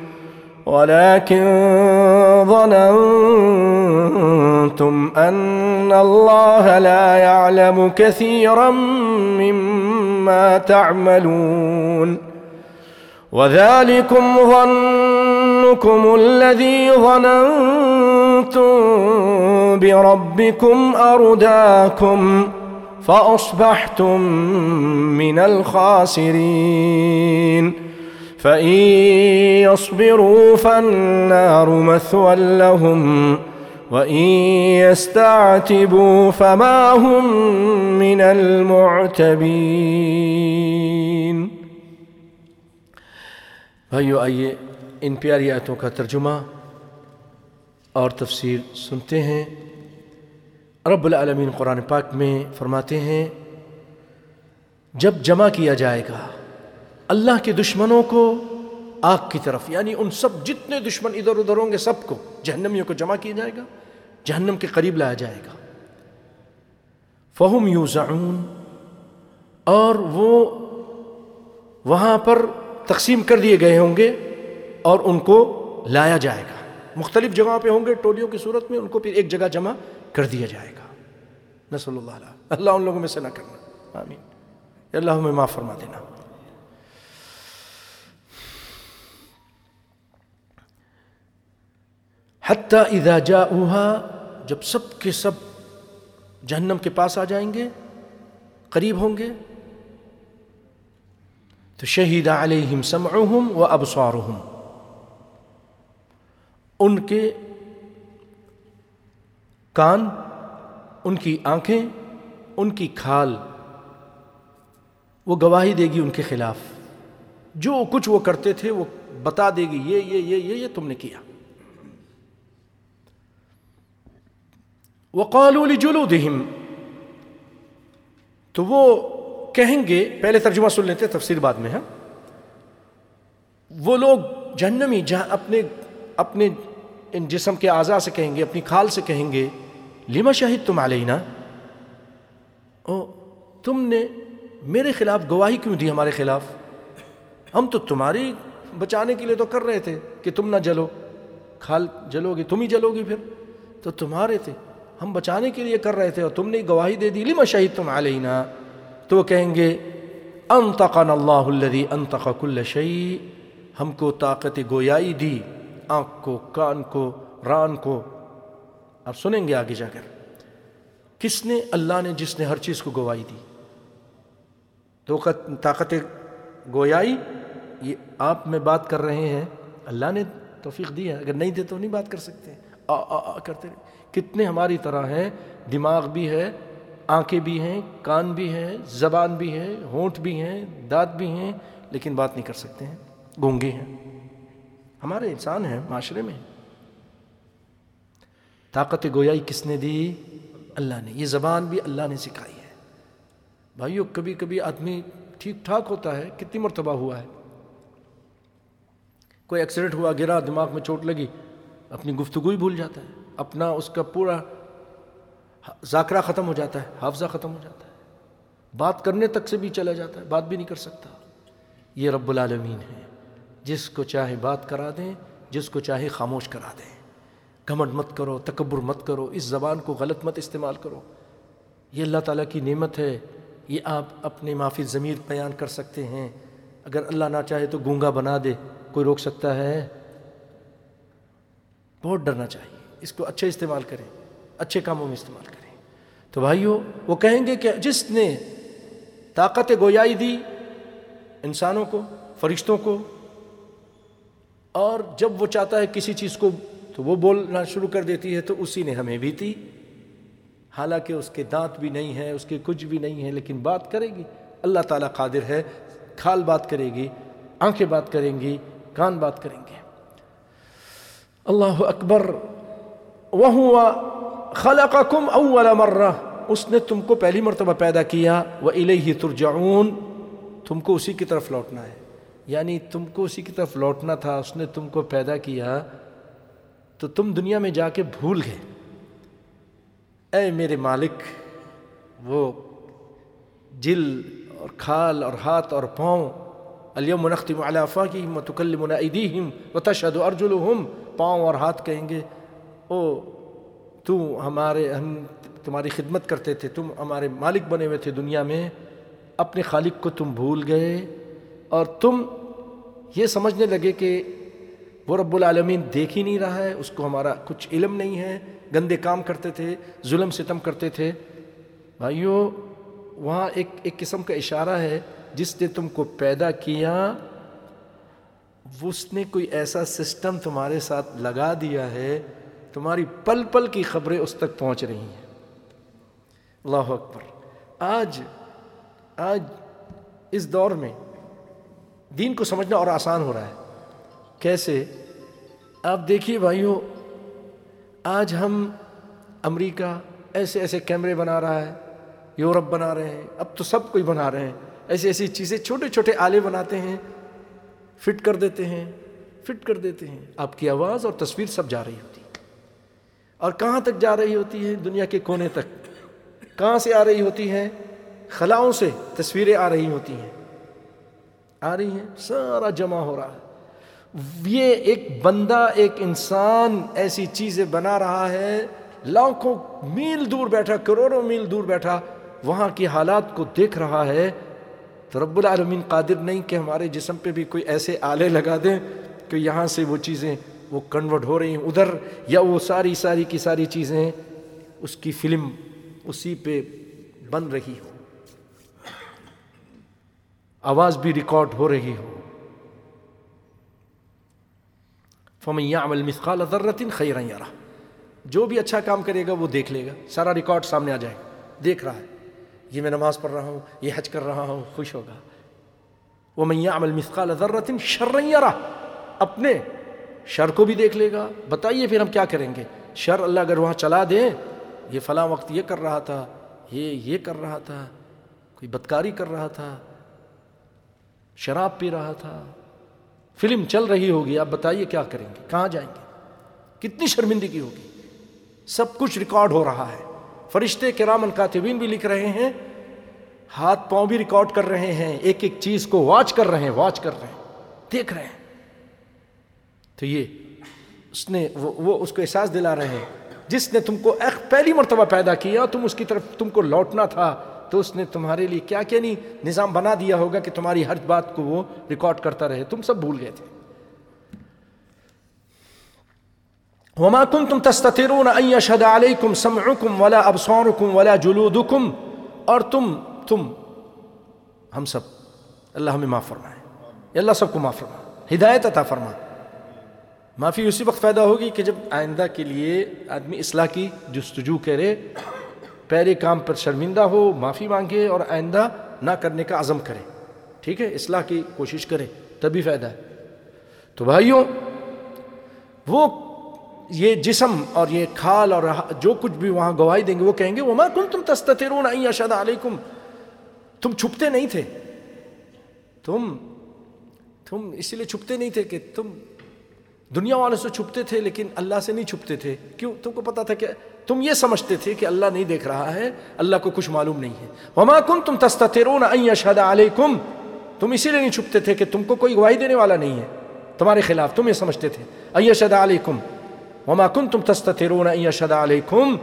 ولكن ظننتم أن الله لا يعلم كثيرا مما تعملون. وذلكم ظنكم الذي ظننتم بربكم أرداكم فأصبحتم من الخاسرين. فإن يصبروا فالنار مثوى لهم وإن يستعتبوا فما هم من المعتبين. بھائیو آئیے ان پیاری آیتوں کا ترجمہ اور تفصیل سنتے ہیں رب العالمين قرآن پاک میں فرماتے ہیں جب جمع کیا جائے گا اللہ کے دشمنوں کو آگ کی طرف یعنی ان سب جتنے دشمن ادھر ادھر ہوں گے سب کو جہنمیوں کو جمع کیا جائے گا، جہنم کے قریب لایا جائے گا۔ فہم یوزعون، اور وہ وہاں پر تقسیم کر دیے گئے ہوں گے اور ان کو لایا جائے گا۔ مختلف جگہوں پہ ہوں گے، ٹولیوں کی صورت میں ان کو پھر ایک جگہ جمع کر دیا جائے گا۔ نسل اللہ علیہ اللہ ان لوگوں میں سے نہ کرنا۔ آمین۔ اللہ ہمیں معاف فرما دینا۔ حتیٰ اذا جاؤها جب سب کے سب جہنم کے پاس آ جائیں گے، قریب ہوں گے، تو شہید علیہم سمعہم و ابصارہم۔ ان کے کان، ان کی آنکھیں، ان کی کھال، وہ گواہی دے گی ان کے خلاف۔ جو کچھ وہ کرتے تھے وہ بتا دے گی، یہ یہ یہ یہ یہ تم نے کیا۔ وقالوا لجلودہم تو وہ کہیں گے، پہلے ترجمہ سن لیتے تفسیر بعد میں ہے وہ لوگ جہنمی، جہاں اپنے اپنے ان جسم کے اعضاء سے کہیں گے، اپنی کھال سے کہیں گے، لما شاہد تم علینا؟ او، تم نے میرے خلاف گواہی کیوں دی ہمارے خلاف؟ ہم تو تمہاری بچانے کے لیے تو کر رہے تھے کہ تم نہ جلو۔ کھال جلو گی تم ہی جلو گی پھر۔ تو تمہارے تھے۔ ہم بچانے کے لیے کر رہے تھے اور تم نے گواہی دے دی لما شاہد تم علینا؟ تو وہ کہیں گے انتقن اللہ الذي انتق كل شيء ہم کو طاقت گویائی دی، آنکھ کو، کان کو، ران کو۔ آپ سنیں گے آگے جا کر، کس نے اللہ نے، جس نے ہر چیز کو گواہی دی؟ تو طاقت گویائی، یہ آپ میں بات کر رہے ہیں، اللہ نے توفیق دی ہے، اگر نہیں دے تو نہیں بات کر سکتے۔ آ آ آ، کرتے رہے۔ کتنے ہماری طرح ہیں، دماغ بھی ہے، آنکھیں بھی ہیں، کان بھی ہیں، زبان بھی ہے ہونٹ بھی ہیں، دانت بھی ہیں، لیکن بات نہیں کر سکتے ہیں، گونگے ہیں۔ ہمارے انسان ہیں، معاشرے میں۔ طاقت گویائی کس نے دی؟ اللہ نے۔ یہ زبان بھی اللہ نے سکھائی ہے۔ بھائیو، کبھی کبھی آدمی ٹھیک ٹھاک ہوتا ہے، کتنی مرتبہ ہوا ہے۔ کوئی ایکسیڈنٹ ہوا، گرا، دماغ میں چوٹ لگی، اپنی گفتگو ہی بھول جاتا ہے۔ اپنا اس کا پورا ذاکرہ ختم ہو جاتا ہے، حافظہ ختم ہو جاتا ہے۔ بات کرنے تک سے بھی چلا جاتا ہے، بات بھی نہیں کر سکتا۔ یہ رب العالمین ہے۔ جس کو چاہے بات کرا دیں، جس کو چاہے خاموش کرا دیں۔ گھمنڈ مت کرو، تکبر مت کرو، اس زبان کو غلط مت استعمال کرو۔ یہ اللہ تعالیٰ کی نعمت ہے۔ یہ آپ اپنے معافی ضمیر بیان کر سکتے ہیں۔ اگر اللہ نہ چاہے تو گونگا بنا دے، کوئی روک سکتا ہے؟ بہت ڈرنا چاہیے۔ اس کو اچھے استعمال کریں، اچھے کاموں میں استعمال کریں۔ تو بھائیو، وہ کہیں گے کہ جس نے طاقت گویائی دی انسانوں کو، فرشتوں کو، اور جب وہ چاہتا ہے کسی چیز کو تو وہ بولنا شروع کر دیتی ہے تو اسی نے ہمیں بھی دی۔ حالانکہ اس کے دانت بھی نہیں ہے اس کے کچھ بھی نہیں ہے لیکن بات کرے گی۔ اللہ تعالیٰ قادر ہے، کھال بات کرے گی، آنکھیں بات کریں گی، کان بات کریں گے۔ اللہ اکبر۔ وہ خلقکم اول مرہ اس نے تم کو پہلی مرتبہ پیدا کیا۔ وہ الہی ترجعون۔ تم کو اسی کی طرف لوٹنا ہے۔ یعنی تم کو اسی کی طرف لوٹنا تھا، اس نے تم کو پیدا کیا۔ تو تم دنیا میں جا کے بھول گئے۔ اے میرے مالک، وہ جل اور کھال اور ہاتھ اور پاؤں۔ الیم نختم علی افواہہم وتکلمنا ایدیہم وتشہد ارجلہم پاؤں اور ہاتھ کہیں گے۔ او تو ہمارے ہم تمہاری خدمت کرتے تھے، تم ہمارے مالک بنے ہوئے تھے دنیا میں، اپنے خالق کو تم بھول گئے اور تم یہ سمجھنے لگے کہ وہ رب العالمین دیکھ ہی نہیں رہا ہے، اس کو ہمارا کچھ علم نہیں ہے، گندے کام کرتے تھے، ظلم ستم کرتے تھے۔ بھائیو، وہاں ایک ایک قسم کا اشارہ ہے، جس نے تم کو پیدا کیا اس نے کوئی ایسا سسٹم تمہارے ساتھ لگا دیا ہے تمہاری پل پل کی خبریں اس تک پہنچ رہی ہیں۔ اللہ اکبر۔ آج آج اس دور میں دین کو سمجھنا اور آسان ہو رہا ہے۔ کیسے؟ آپ دیکھیے بھائیوں، آج ہم امریکہ ایسے ایسے کیمرے بنا رہا ہے، یورپ بنا رہے ہیں، اب تو سب کوئی بنا رہے ہیں۔ ایسی ایسی چیزیں چھوٹے چھوٹے آلے بناتے ہیں، فٹ کر دیتے ہیں، فٹ کر دیتے ہیں۔ آپ کی آواز اور تصویر سب جا رہی ہوتی اور کہاں تک جا رہی ہوتی ہے دنیا کے کونے تک؟ کہاں سے آ رہی ہوتی ہیں؟ خلاؤں سے تصویریں آ رہی ہوتی ہیں۔ آ رہی ہیں، سارا جمع ہو رہا ہے۔ یہ ایک بندہ، ایک انسان ایسی چیزیں بنا رہا ہے۔ لاکھوں میل دور بیٹھا، کروڑوں میل دور بیٹھا وہاں کی حالات کو دیکھ رہا ہے۔ تو رب العالمین قادر نہیں کہ ہمارے جسم پہ بھی کوئی ایسے آلے لگا دیں کہ یہاں سے وہ چیزیں وہ کنورٹ ہو رہی ہیں ادھر یا وہ ساری ساری کی ساری چیزیں اس کی فلم اسی پہ بن رہی ہو آواز بھی ریکارڈ ہو رہی ہو۔ فمن يعمل مثقال ذرة خيرا يره۔ جو بھی اچھا کام کرے گا وہ دیکھ لے گا۔ سارا ریکارڈ سامنے آ جائے گا۔ دیکھ رہا ہے۔ یہ میں نماز پڑھ رہا ہوں، یہ حج کر رہا ہوں، خوش ہوگا۔ وہ میاں عمل مثقال ذرۃ شررا اپنے شر کو بھی دیکھ لے گا۔ بتائیے پھر ہم کیا کریں گے؟ شر اللہ اگر وہاں چلا دیں یہ فلاں وقت یہ کر رہا تھا، یہ یہ کر رہا تھا، کوئی بدکاری کر رہا تھا، شراب پی رہا تھا۔ فلم چل رہی ہوگی، آپ بتائیے کیا کریں گے؟ کہاں جائیں گے؟ کتنی شرمندگی ہوگی۔ سب کچھ ریکارڈ ہو رہا ہے۔ فرشتے کے رامن کاتبین بھی لکھ رہے ہیں، ہاتھ پاؤں بھی ریکارڈ کر رہے ہیں، ایک ایک چیز کو واچ کر رہے ہیں، واچ کر رہے ہیں، دیکھ رہے ہیں۔ تو یہ اس نے وہ وہ اس کو احساس دلا رہے ہیں۔ جس نے تم کو ایک پہلی مرتبہ پیدا کیا تم اس کی طرف، تم کو لوٹنا تھا، تو اس نے تمہارے لیے کیا کیا نہیں؟ نظام بنا دیا ہوگا کہ تمہاری ہر بات کو وہ ریکارڈ کرتا رہے۔ تم سب بھول گئے تھے۔ وما كنتم تستترون ان يشهد عليكم سمعكم ولا ابصاركم ولا جلودكم۔ اور تم تم، ہم سب، اللہ ہمیں معاف فرمائے۔ اللہ سب کو معاف فرما ہدایت عطا فرما معافی اسی وقت پیدا ہوگی کہ جب آئندہ کے لیے آدمی اصلاح کی جستجو کرے، پہلے کام پر شرمندہ ہو، معافی مانگے اور آئندہ نہ کرنے کا عزم کرے۔ ٹھیک ہے؟ اصلاح کی کوشش کرے، تبھی فائدہ ہے۔ تو بھائیوں، وہ یہ جسم اور یہ کھال اور جو کچھ بھی وہاں گواہی دیں گے، وہ کہیں گے وہ ماں کن تم تسترون اشد علیکم تم چھپتے نہیں تھے۔ تم تم اسی لیے چھپتے نہیں تھے کہ تم دنیا والوں سے چھپتے تھے لیکن اللہ سے نہیں چھپتے تھے۔ کیوں؟ تم کو پتا تھا کہ تم یہ سمجھتے تھے کہ اللہ نہیں دیکھ رہا ہے، اللہ کو کچھ معلوم نہیں ہے۔ وما کن تم تسترون اشد علیکم تم اسی لیے نہیں چھپتے تھے کہ تم کو کوئی گواہی دینے والا نہیں ہے۔ تمہارے خلاف تم یہ سمجھتے تھے۔ اشد علیکم وما کنتم تستترون ان يشهد عليكم۔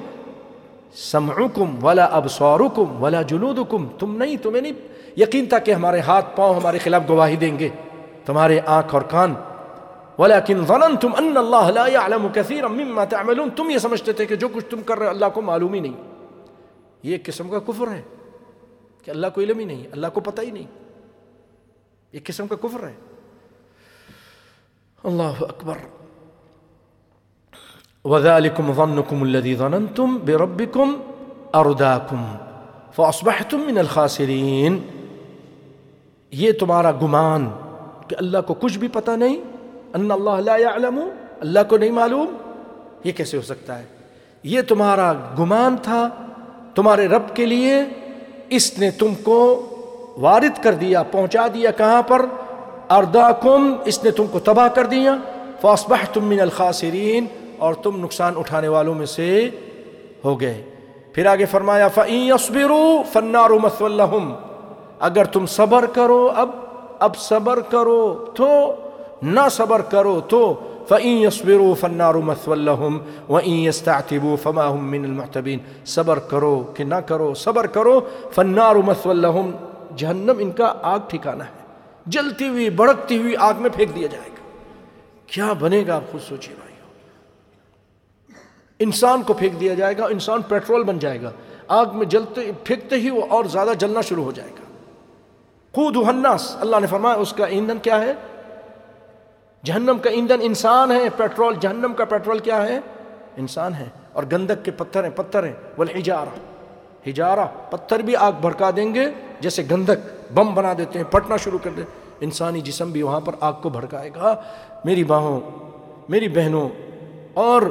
سمعكم ولا ابصاركم ولا جلودكم۔ تم نہیں، تمہیں نہیں یقین تھا کہ ہمارے ہاتھ، پاؤں ہمارے خلاف گواہی دیں گے۔ تمہارے آنکھ اور کان ولكن ظننتم أن الله لا يعلم كثيرا مما تعملون. تم يسمجتے کہ جو کچھ تم کر رہے اللہ کو معلوم ہی نہیں یہ ایک قسم کا کفر ہے کہ اللہ کو علم ہی نہیں اللہ کو پتہ ہی نہیں ایک قسم کا کفر ہے اللہ اکبر وذلكم ظنكم الذي ظننتم بربكم أرداكم. فأصبحتم من الخاسرين. یہ تمہارا گمان کہ اللہ کو کچھ بھی پتہ نہیں ان اللہ لا يعلم، اللہ کو نہیں معلوم، یہ کیسے ہو سکتا ہے؟ یہ تمہارا گمان تھا، تمہارے رب کے لیے، اس نے تم کو وارد کر دیا، پہنچا دیا کہاں پر؟ ارداکم اس نے تم کو تباہ کر دیا۔ فاصبحتم من الخاسرین، اور تم نقصان اٹھانے والوں میں سے ہو گئے۔ پھر آگے فرمایا فنار اگر تم صبر کرو، اب اب صبر کرو تو نہ صبر کرو تو فعین فنار فما من المحتبین صبر کرو کہ نہ کرو، صبر کرو فنار مسلحم جہنم ان کا آگ ٹھکانا ہے، جلتی ہوئی بڑکتی ہوئی آگ میں پھینک دیا جائے گا۔ کیا بنے گا آپ خود سوچیے بھائی انسان کو پھینک دیا جائے گا، انسان پیٹرول بن جائے گا، آگ میں جلتے، پھینکتے ہی وہ اور زیادہ جلنا شروع ہو جائے گا۔ خود الناس، اللہ نے فرمایا اس کا ایندھن کیا ہے؟ جہنم کا ایندھن انسان ہے، پیٹرول، جہنم کا پیٹرول کیا ہے؟ انسان ہے۔ اور گندک کے پتھر ہیں پتھر ہیں۔ بولے ہجارہ ہجارہ پتھر بھی آگ بھڑکا دیں گے، جیسے گندک بم بنا دیتے ہیں، پھٹنا شروع کر دیں انسانی جسم بھی وہاں پر آگ کو بھڑکائے گا۔ میری باہوں، میری بہنوں اور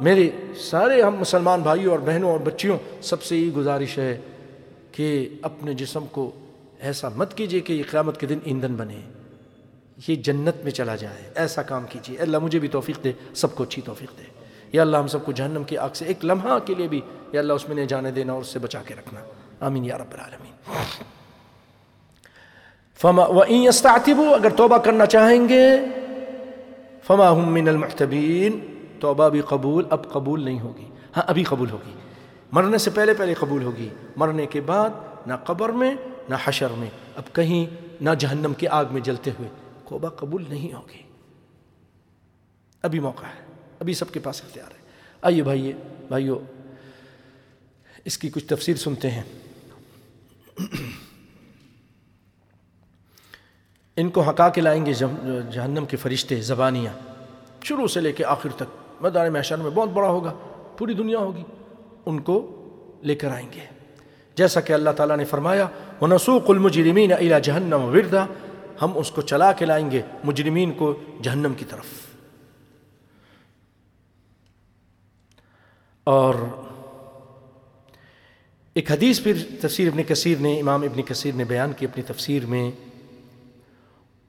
میرے سارے ہم مسلمان بھائیوں اور بہنوں اور بچیوں، سب سے یہ گزارش ہے کہ اپنے جسم کو ایسا مت کیجیے کہ یہ قیامت کے دن ایندھن بنے۔ یہ جنت میں چلا جائے ایسا کام کیجیے۔ اللہ مجھے بھی توفیق دے، سب کو اچھی توفیق دے۔ یا اللہ ہم سب کو جہنم کی آگ سے ایک لمحہ کے لیے بھی یا اللہ اس میں نہیں جانے دینا اور اس سے بچا کے رکھنا۔ آمین یا رب العالمین۔ فما وَإِن اگر توبہ کرنا چاہیں گے، فما هم من المحتبین توبہ بھی قبول، اب قبول نہیں ہوگی۔ ہاں ابھی قبول ہوگی۔ مرنے سے پہلے پہلے قبول ہوگی۔ مرنے کے بعد نہ قبر میں، نہ حشر میں۔ اب کہیں نہ جہنم کی آگ میں جلتے ہوئے۔ توبہ قبول نہیں ہوگی۔ ابھی موقع ہے، ابھی سب کے پاس اختیار ہے۔ آئیے بھائیے، بھائیو، اس کی کچھ تفسیر سنتے ہیں۔ ان کو حقا کے لائیں گے جہنم کے فرشتے، زبانیاں۔ شروع سے لے کے آخر تک۔ میدان محشر میں بہت بڑا ہوگا، پوری دنیا ہوگی۔ ان کو لے کر آئیں گے۔ جیسا کہ اللہ تعالیٰ نے فرمایا وہ نسوق المجرمین الا جہنم وردا۔ ہم اس کو چلا کے لائیں گے مجرمین کو جہنم کی طرف۔ اور ایک حدیث پھر تفسیر ابن کثیر نے، امام ابن کثیر نے بیان کی اپنی تفسیر میں۔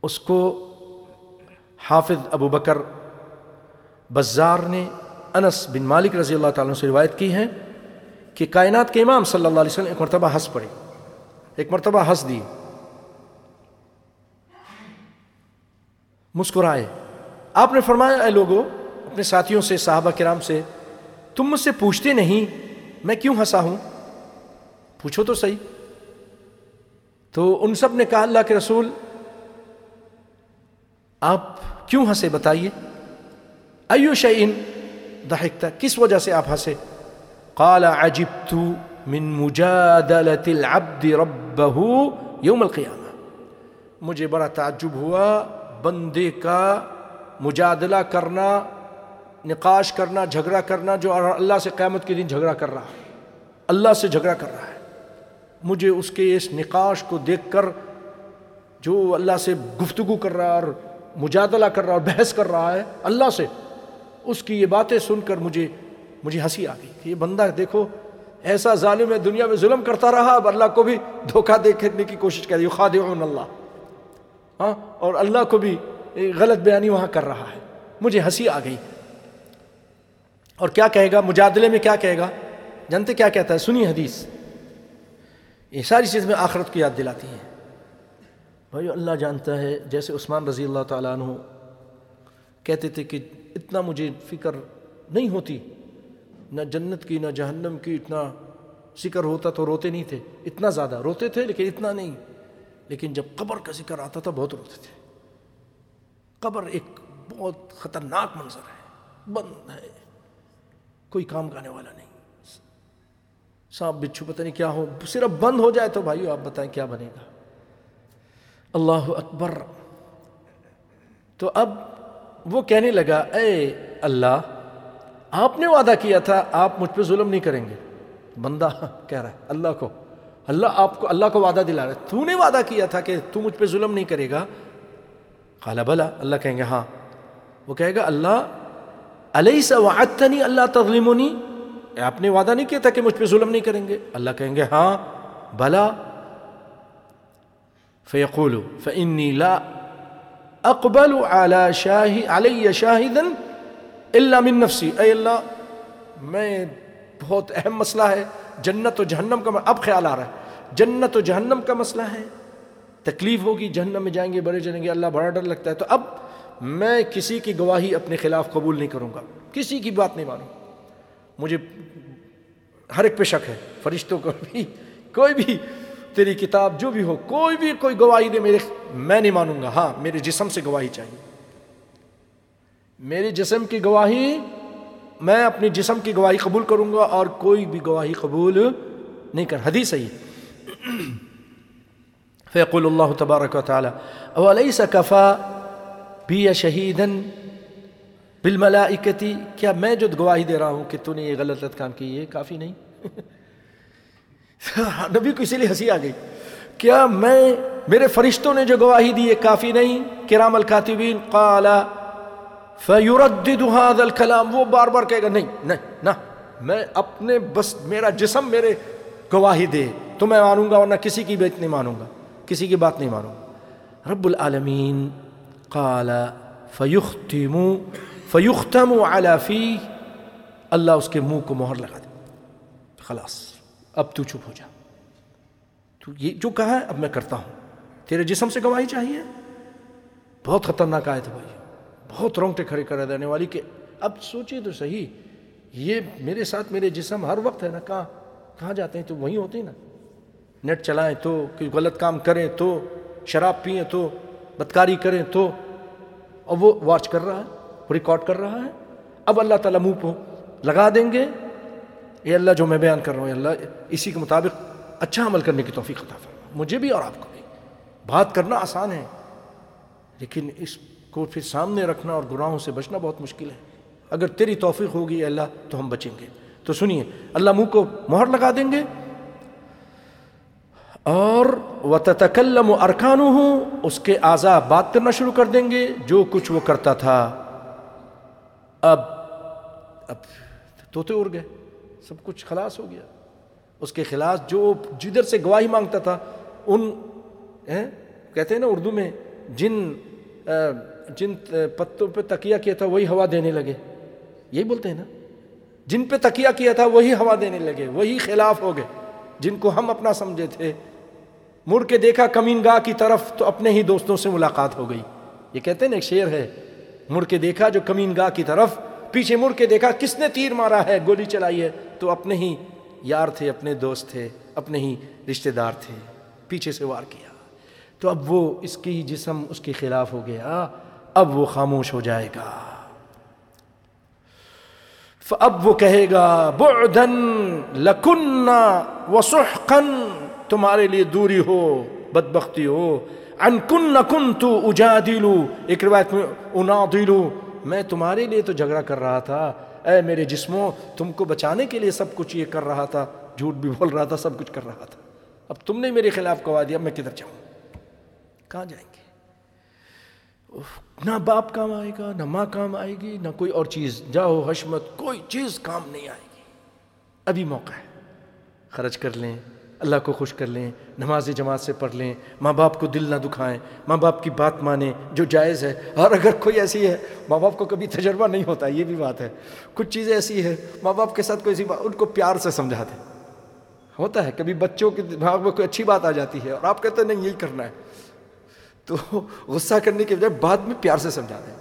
اس کو حافظ ابو بکر بزار نے انس بن مالک رضی اللہ تعالیٰ سے روایت کی ہے کہ کائنات کے امام صلی اللہ علیہ وسلم ایک مرتبہ ہنس پڑے، ایک مرتبہ ہنس دی۔ مسکرائے۔ آپ نے فرمایا، اے لوگوں اپنے ساتھیوں سے، صحابہ کرام سے، تم مجھ سے پوچھتے نہیں، میں کیوں ہنسا ہوں؟ پوچھو تو صحیح۔ تو ان سب نے کہا، اللہ کے رسول، آپ کیوں ہنسے بتائیے؟ ایو شعین دہکتا کس وجہ سے آپ ہنسے؟ قال، عجبت من مجادلت العبد ربه يوم القیامہ۔ مجھے بڑا تعجب ہوا۔ بندے کا مجادلہ کرنا، نقاش کرنا، جھگڑا کرنا جو اللہ سے قیامت کے دن جھگڑا کر رہا ہے۔ اللہ سے جھگڑا کر رہا ہے۔ مجھے اس کے اس نقاش کو دیکھ کر جو اللہ سے گفتگو کر رہا ہے اور مجادلہ کر رہا ہے اور بحث کر رہا ہے، اللہ سے، اس کی یہ باتیں سن کر مجھے مجھے ہنسی آ گئی کہ یہ بندہ دیکھو، ایسا ظالم ہے دنیا میں ظلم کرتا رہا، اب اللہ کو بھی دھوکہ دیکھنے کی کوشش کر رہی خاد اللہ۔ ہاں اور اللہ کو بھی غلط بیانی وہاں کر رہا ہے۔ مجھے ہنسی آ گئی۔ اور کیا کہے گا؟ مجادلے میں کیا کہے گا؟ جانتے کیا کہتا ہے؟ سنی حدیث۔ یہ ساری چیز میں آخرت کی یاد دلاتی ہیں۔ بھائی اللہ جانتا ہے، جیسے عثمان رضی اللہ تعالیٰ عنہ کہتے تھے کہ اتنا مجھے فکر نہیں ہوتی۔ نہ جنت کی، نہ جہنم کی، اتنا ذکر ہوتا تو روتے نہیں تھے۔ اتنا زیادہ، روتے تھے لیکن اتنا نہیں۔ لیکن جب قبر کا ذکر آتا تھا بہت روتے تھے۔ قبر ایک بہت خطرناک منظر ہے، بند ہے، کوئی کام کرنے والا نہیں۔ سانپ بچھو پتہ نہیں کیا ہو، صرف بند ہو جائے تو بھائیو آپ بتائیں کیا بنے گا۔ اللہ اکبر۔ تو اب وہ کہنے لگا، اے اللہ، آپ نے وعدہ کیا تھا، آپ مجھ پہ ظلم نہیں کریں گے۔ بندہ کہہ رہا ہے، اللہ کو۔ اللہ آپ کو اللہ کو وعدہ دلا رہا ہے۔ تو نے وعدہ کیا تھا کہ تو مجھ پہ ظلم نہیں کرے گا؟ خالا بلا۔ اللہ کہیں گے ہاں۔ وہ کہے گا، اللہ علیہ سا وعدتنی اللہ تظلمونی؟ آپ نے وعدہ نہیں کیا تھا کہ مجھ پہ ظلم نہیں کریں گے؟ اللہ کہیں گے ہاں۔ بلا۔ فیقول فنی لا اقبل على شاہی علیہ شاہدن اللہ من نفسی۔ اے اللہ، میں بہت اہم مسئلہ ہے۔ جنت و جہنم کا اب خیال آ رہا ہے۔ جنت و جہنم کا مسئلہ ہے۔ تکلیف ہوگی، جہنم میں جائیں گے، بڑے جائیں گے، اللہ بڑا ڈر لگتا ہے۔ تو اب میں کسی کی گواہی اپنے خلاف قبول نہیں کروں گا۔ کسی کی بات نہیں مانوں۔ مجھے ہر ایک پہ شک ہے۔ فرشتوں کو بھی، کوئی بھی تیری کتاب، جو بھی ہو، کوئی بھی کوئی گواہی دے میرے میں نہیں مانوں گا۔ ہاں میرے جسم سے گواہی چاہیے۔ میرے جسم کی گواہی میں اپنی جسم کی گواہی قبول کروں گا اور کوئی بھی گواہی قبول نہیں کر حدیث ہے۔ فیقول اللہ تبارک و تعالی، اولیس کفا بھی شہیدن بالملائکتی؟ کیا میں جو گواہی دے رہا ہوں کہ تو نے یہ غلط کام کی، یہ کافی نہیں؟ نبی کو اسی لیے ہنسی آ گئی۔ کیا میں، میرے فرشتوں نے جو گواہی دی، یہ کافی نہیں؟ کرام الکاتبین قال فیردد هذا الكلام، وہ بار بار کہے گا، نہیں نہیں، نہ، میں اپنے بس، میرا جسم میرے گواہی دے، تو میں مانوں گا، ورنہ کسی کی بات نہیں مانوں گا، کسی کی بات نہیں مانوں گا. رب العالمین قال فیختم فیختم على فی اللہ اس کے منہ کو مہر لگا دے۔ خلاص، اب تو چپ ہو جا۔ تو یہ جو کہا ہے، اب میں کرتا ہوں۔ تیرے جسم سے گواہی چاہیے؟ بہت خطرناک آئے تھے بھائی۔ بہت رونگٹے کھڑے کر دینے والی کہ اب سوچیے تو صحیح، یہ میرے ساتھ میرے جسم ہر وقت ہے نا، کہاں کہاں جاتے ہیں تو وہیں ہوتے ہیں نا۔ نیٹ چلائیں تو، کوئی غلط کام کریں تو، شراب پئیں تو، بدکاری کریں تو۔ اور وہ واچ کر رہا ہے ریکارڈ کر رہا ہے۔ اب اللہ تعالیٰ منہ کو لگا دیں گے۔ یہ اللہ، جو میں بیان کر رہا ہوں اللہ، اسی کے مطابق اچھا عمل کرنے کی توفیق عطا فرما۔ مجھے بھی اور آپ کو بھی۔ بات کرنا آسان ہے، لیکن اس کو پھر سامنے رکھنا اور گناہوں سے بچنا بہت مشکل ہے۔ اگر تیری توفیق ہوگی اللہ تو ہم بچیں گے۔ تو سنیے، اللہ منہ کو مہر لگا دیں گے۔ اور وہ تکلم و ارکان ہوں اس کے اعضا بات کرنا شروع کر دیں گے۔ جو کچھ وہ کرتا تھا۔ اب اب توتے اڑ گئے۔ سب کچھ خلاص ہو گیا۔ اس کے خلاف جو جدھر سے گواہی مانگتا تھا، ان کہتے ہیں نا اردو میں، جن جن پتوں پہ تکیہ کیا تھا وہی ہوا دینے لگے۔ یہی بولتے ہیں نا۔ جن پہ تکیہ کیا تھا وہی ہوا دینے لگے، وہی خلاف ہو گئے۔ جن کو ہم اپنا سمجھے تھے۔ مڑ کے دیکھا کمین گاہ کی طرف تو اپنے ہی دوستوں سے ملاقات ہو گئی۔ یہ کہتے ہیں نا، ایک شعر ہے۔ مڑ کے دیکھا جو کمین گاہ کی طرف، پیچھے مڑ کے دیکھا کس نے تیر مارا ہے، گولی چلائی ہے۔ تو اپنے ہی یار تھے، اپنے دوست تھے، اپنے ہی رشتہ دار تھے۔ پیچھے سے وار کیا۔ تو اب وہ اس کی جسم اس کے خلاف ہو گیا۔ اب وہ خاموش ہو جائے گا۔ اب وہ کہے گا بعدن لکننا وسحقا تمہارے لیے دوری ہو، بدبختی ہو۔ ان کن نہ کن تو اجا دلو ایک روایت میں انا دلو میں تمہارے لیے تو جھگڑا کر رہا تھا۔ اے میرے جسموں، تم کو بچانے کے لیے سب کچھ یہ کر رہا تھا۔ جھوٹ بھی بول رہا تھا، سب کچھ کر رہا تھا۔ اب تم نے میرے خلاف کوا دیا میں کدھر جاؤں؟ کہاں جائیں گے؟ نہ باپ کام آئے گا، نہ ماں کام آئے گی، نہ کوئی اور چیز۔ جاؤ حشمت، کوئی چیز کام نہیں آئے گی۔ ابھی موقع ہے۔ خرچ کر لیں، اللہ کو خوش کر لیں، نماز جماعت سے پڑھ لیں، ماں باپ کو دل نہ دکھائیں، ماں باپ کی بات مانیں، جو جائز ہے۔ اور اگر کوئی ایسی ہے، ماں باپ کو کبھی تجربہ نہیں ہوتا، یہ بھی بات ہے۔ کچھ چیزیں ایسی ہے ماں باپ کے ساتھ کوئی ایسی بات، ان کو پیار سے سمجھا دیں ہوتا ہے، کبھی بچوں کے دماغ میں کوئی اچھی بات آ جاتی ہے اور آپ کہتے ہیں، نہیں، یہی کرنا ہے۔ تو غصہ کرنے کے بجائے بعد میں پیار سے سمجھا دیں۔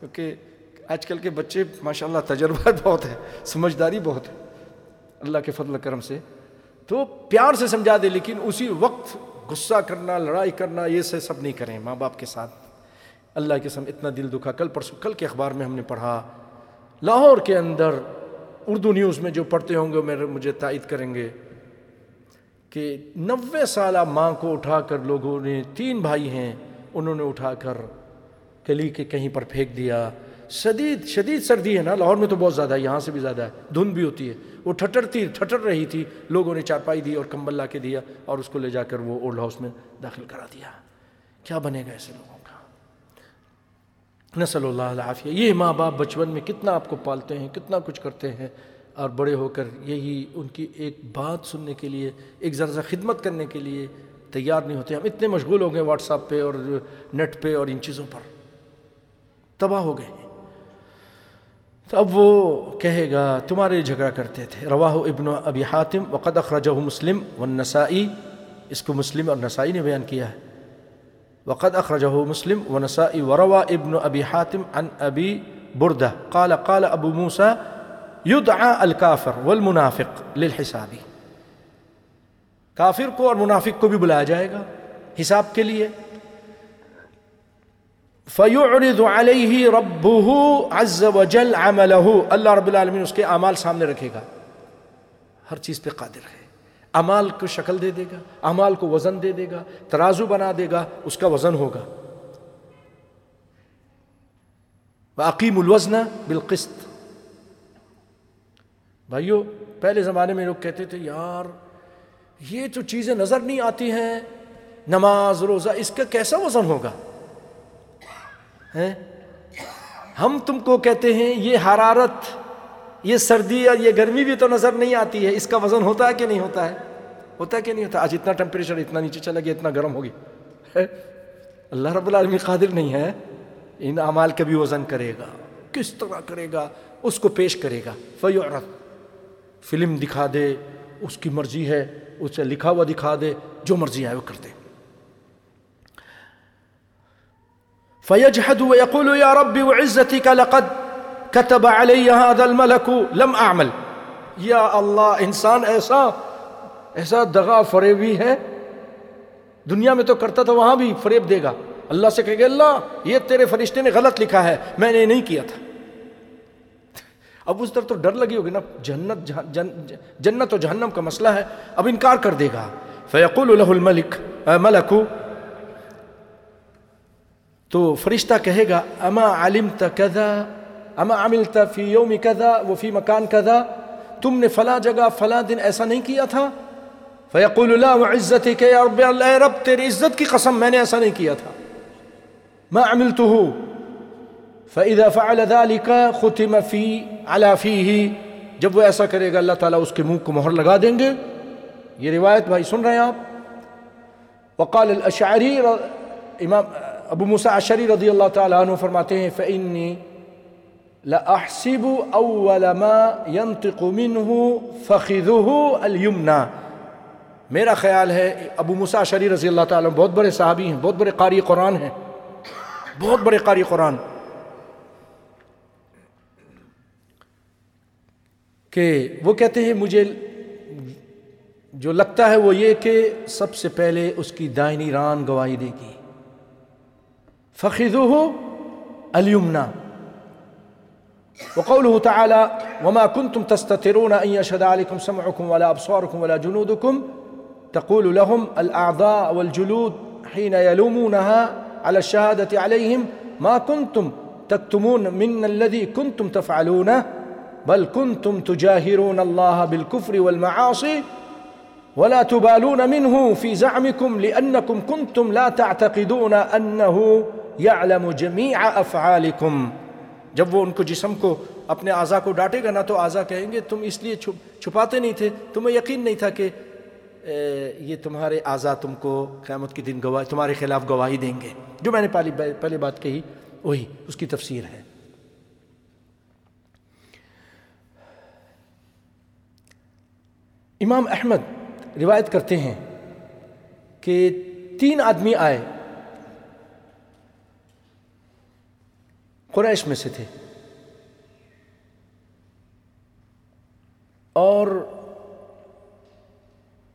کیونکہ آج کل کے بچے ماشاء اللہ تجربہ بہت ہے، سمجھداری بہت ہے۔ اللہ کے فضل کرم سے۔ تو پیار سے سمجھا دے لیکن اسی وقت غصہ کرنا، لڑائی کرنا، یہ سے سب نہیں کریں ماں باپ کے ساتھ۔ اللہ کے سم اتنا دل دکھا۔ کل پرسوں، کل کے اخبار میں ہم نے پڑھا، لاہور کے اندر اردو نیوز میں جو پڑھتے ہوں گے میرے مجھے تائید کریں گے۔ کہ نوے سالہ ماں کو اٹھا کر لوگوں نے تین بھائی ہیں، انہوں نے اٹھا کر گلی کے کہیں پر پھینک دیا۔ شدید شدید سردی ہے نا، لاہور میں تو بہت زیادہ ہے، یہاں سے بھی زیادہ ہے۔ دھند بھی ہوتی ہے۔ وہ ٹھٹرتی ٹھٹر رہی تھی۔ لوگوں نے چارپائی دی اور کمبل لا کے دیا اور اس کو لے جا کر وہ اولڈ ہاؤس میں داخل کرا دیا۔ کیا بنے گا ایسے لوگوں کا؟ نسل اللہ العافیہ۔ یہ ماں باپ بچپن میں کتنا آپ کو پالتے ہیں، کتنا کچھ کرتے ہیں۔ اور بڑے ہو کر یہی ان کی ایک بات سننے کے لیے، ایک ذرا سا خدمت کرنے کے لیے تیار نہیں ہوتے۔ ہم اتنے مشغول ہو گئے واٹس ایپ پہ اور نیٹ پہ اور ان چیزوں پر۔ تباہ ہو گئے۔ تو اب وہ کہے گا، تمہارے جھگڑا کرتے تھے۔ رواہ ابن ابی حاتم، وقد اخرجہ مسلم والنسائی۔ اس کو مسلم اور نسائی نے بیان کیا ہے۔ وقد اخرجہ مسلم ونسائی وروا ابن ابی حاتم عن ابی بردہ۔ قال قال ابو موسیٰ یدعا الکافر والمنافق للحسابی کافر کو اور منافق کو بھی بلایا جائے گا حساب کے لیے. فیعرض علیہ ربہ عز وجل عملہ. اللہ رب العالمین اس کے اعمال سامنے رکھے گا. ہر چیز پہ قادر ہے. اعمال کو شکل دے دے گا، اعمال کو وزن دے دے گا، ترازو بنا دے گا، اس کا وزن ہوگا. وَأَقِيمُ الْوَزْنَ بِالْقِسْطِ. بھائیو، پہلے زمانے میں لوگ کہتے تھے، یار، یہ جو چیزیں نظر نہیں آتی ہیں، نماز، روزہ، اس کا کیسا وزن ہوگا؟ ہم تم کو کہتے ہیں، یہ حرارت، یہ سردی اور یہ گرمی بھی تو نظر نہیں آتی ہے، اس کا وزن ہوتا ہے کہ نہیں ہوتا ہے؟ ہوتا ہے کہ نہیں ہوتا؟ آج اتنا ٹمپریچر اتنا نیچے چلا گیا، اتنا گرم ہو گیا۔ اللہ رب العالمین قادر نہیں ہے، ان اعمال کا بھی وزن کرے گا، کس طرح کرے گا، اس کو پیش کرے گا۔ فیعرت فلم دکھا دے، اس کی مرضی ہے، اسے لکھا ہوا دکھا دے، جو مرضی آئے وہ کر دے۔ فَيَجْحَدُ وَيَقُولُ يَا رَبِّ وَعِزَّتِكَ لَقَدْ كَتَبَ عَلَيَّ هَذَا الْمَلَكُ لَمْ أَعْمَلْ یا اللہ، انسان ایسا ایسا دغا فریبی ہے، دنیا میں تو کرتا تھا، وہاں بھی فریب دے گا۔ اللہ سے کہے گا، اللہ، یہ تیرے فرشتے نے غلط لکھا ہے، میں نے نہیں کیا تھا۔ اب اس طرف تو ڈر لگی ہوگی نا، جنت جنت و جہنم کا مسئلہ ہے، اب انکار کر دے گا۔ فیقول له الملک ملک تو فرشتہ کہے گا، اما علمت کذا، اما عملت فی یوم کذا و فی مکان کذا تم نے فلاں جگہ، فلاں دن ایسا نہیں کیا تھا۔ فیقول لا وعزتک یا رب اللہ رب، تیری عزت کی قسم میں نے ایسا نہیں کیا تھا۔ ما عملته فَإِذَا فَعَلَ ذَلِكَ خُتِمَ فِي عَلَى فِيهِ۔ جب وہ ایسا کرے گا، اللہ تعالیٰ اس کے منہ کو مہر لگا دیں گے۔ یہ روایت بھائی سن رہے ہیں آپ؟ وقال الاشعری امام ابو موسیٰ عشری رضی اللہ تعالیٰ عنہ فرماتے ہیں، فَإِنِّي لَأَحْسِبُ أَوَّلَ مَا يَنْتِقُ مِنْهُ فَخِذُهُ الْيُمْنَا میرا خیال ہے، ابو موسیٰ عشری رضی اللہ تعالیٰ بہت بڑے صحابی ہیں، بہت بڑے قاری قرآن ہیں۔ بہت بڑے قاری قرآن۔ کہ وہ کہتے ہیں مجھے جو لگتا ہے وہ یہ کہ سب سے پہلے اس کی دائنی ران گواہی دے گی فخر فخذوه اليمنى وقوله تعالى وما كنتم تستترون أن يشهد عليكم سمعكم ولا أبصاركم ولا جنودكم تقول لهم الأعضاء والجلود حين يلومونها على الشهادة عليهم ما كنتم تكتمون من الذي كنتم تفعلونه بل كنتم تجاهرون الله بالكفر والمعاصي ولا تبالون منه في زعمكم لأنكم كنتم لا تعتقدون أنه يعلم جميع أفعالكم جب وہ ان کو جسم کو اپنے اعضا کو ڈانٹے گا، نہ تو اعضا کہیں گے، تم اس لیے چھپاتے نہیں تھے، تمہیں یقین نہیں تھا کہ یہ تمہارے اعضا تم کو قیامت کے دن گواہ تمہارے خلاف گواہی دیں گے۔ جو میں نے پہلی بات کہی، وہی، اس کی تفسیر ہے۔ امام احمد روایت کرتے ہیں کہ تین آدمی آئے۔ قریش میں سے تھے۔ اور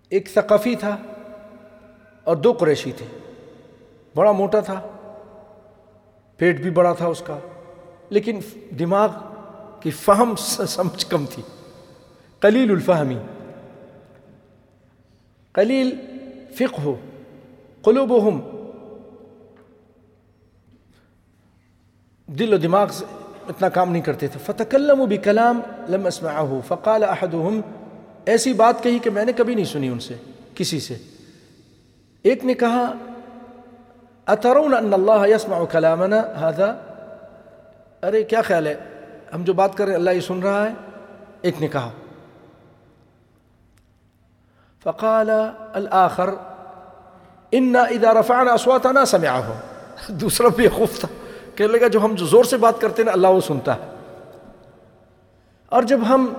ایک ثقافی تھا اور دو قریشی تھے۔ بڑا موٹا تھا، پیٹ بھی بڑا تھا اس کا، لیکن دماغ کی فہم سمجھ کم تھی۔ قلیل الفہمی۔ قلیل فقہ ہو قلوبہم دل و دماغ سے اتنا کام نہیں کرتے تھے. فتکلم بھی کلام لم اسمعه فقال احدهم ایسی بات کہی کہ میں نے کبھی نہیں سنی ان سے، کسی سے. ایک نے کہا اترون ان اللہ يسمع كلامنا هذا؟ ارے، کیا خیال ہے؟ ہم جو بات کر رہے ہیں، اللہ یہ سن رہا ہے؟ ایک نے کہا فقال الاخر ان اذا رفعنا اصواتنا سمعه. دوسرا بھی خوف تھا، کہنے لگا، جو ہم جو زور سے بات کرتے ہیں، اللہ وہ سنتا ہے. اور جب ہم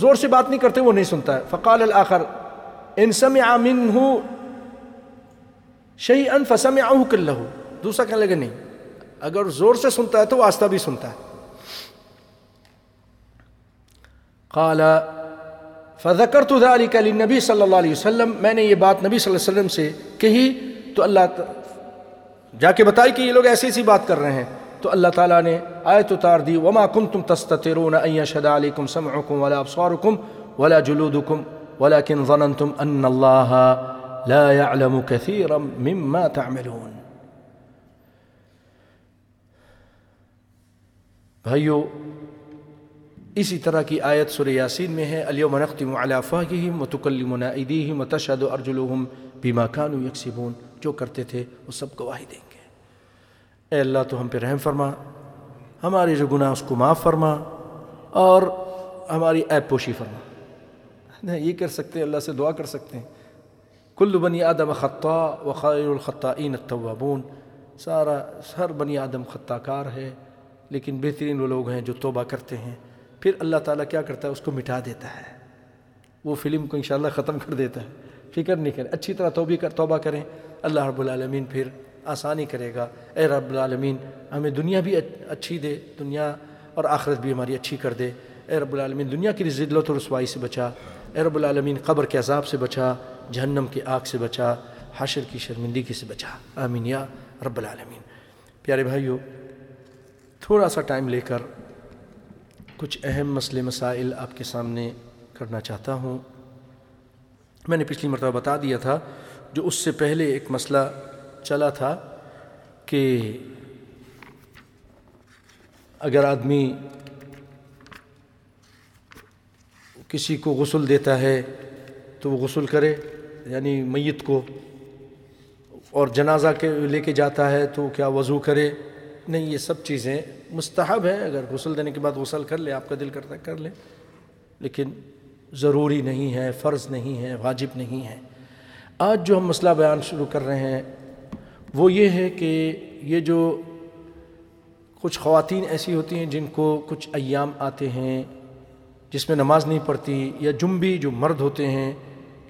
زور سے بات نہیں کرتے، وہ نہیں سنتا ہے۔ فقال الاخر ان سمع منه شيئا فسمعه كله. دوسرا کہنے لگا، نہیں، اگر زور سے سنتا ہے تو وہ آستہ بھی سنتا ہے. قال فذكرت ذلك للنبي صلی اللہ علیہ وسلم، میں نے یہ بات نبی صلی اللہ علیہ وسلم سے کہی، تو اللہ جا کے بتائی کہ یہ لوگ ایسی ایسی بات کر رہے ہیں۔ تو اللہ تعالیٰ نے آیت اتار دی، وما کنتم تستترون ان يشهد عليكم سمعكم ولا ابصاركم ولا جلودكم ولكن ظننتم ان الله لا يعلم كثيرا مما تعملون۔ بھائیو اسی طرح کی آیت سورہ یاسین میں ہے الیوم نختم علی افواہہم وتکلمنا ایدیہم وتشهد ارجلهم بما كانوا یکسبون۔ جو کرتے تھے، وہ سب گواہی دیں گے۔ اے اللہ، تو ہم پہ رحم فرما۔ ہمارے جو گناہ، اس کو معاف فرما۔ اور ہماری عیب پوشی فرما۔ نہیں، یہ کر سکتے اللہ سے دعا کر سکتے ہیں۔ کل بنی آدم خطا و خیر الخطائین التوابون۔ سارا، ہر بنی آدم خطا کار ہے، لیکن بہترین وہ لوگ ہیں جو توبہ کرتے ہیں۔ پھر اللہ تعالیٰ کیا کرتا ہے؟ اس کو مٹا دیتا ہے۔ وہ فلم کو انشاءاللہ ختم کر دیتا ہے۔ فکر نہیں کریں، اچھی طرح توبہ کر، توبہ کریں۔ اللہ رب العالمین پھر آسانی کرے گا۔ اے رب العالمین، ہمیں دنیا بھی اچھی دے، دنیا اور آخرت بھی ہماری اچھی کر دے۔ اے رب العالمین، دنیا کی ذلت و رسوائی سے بچا۔ اے رب العالمین، قبر کے عذاب سے بچا۔ جہنم کی آگ سے بچا۔ حشر کی شرمندگی سے بچا۔ آمین یا رب العالمین۔ پیارے بھائیو، تھوڑا سا ٹائم لے کر کچھ اہم مسئلے مسائل آپ کے سامنے کرنا چاہتا ہوں۔ میں نے پچھلی مرتبہ بتا دیا تھا جو اس سے پہلے ایک مسئلہ چلا تھا کہ اگر آدمی کسی کو غسل دیتا ہے تو وہ غسل کرے یعنی میت کو، اور جنازہ کے لے کے جاتا ہے تو کیا وضو کرے؟ نہیں، یہ سب چیزیں مستحب ہیں اگر غسل دینے کے بعد غسل کر لے، آپ کا دل کرتا ہے، کر لے۔ لیکن ضروری نہیں ہے، فرض نہیں ہے، واجب نہیں ہے۔ آج جو ہم مسئلہ بیان شروع کر رہے ہیں، وہ یہ ہے کہ یہ جو کچھ خواتین ایسی ہوتی ہیں جن کو کچھ ایام آتے ہیں جس میں نماز نہیں پڑھتی یا جنبی جو مرد ہوتے ہیں،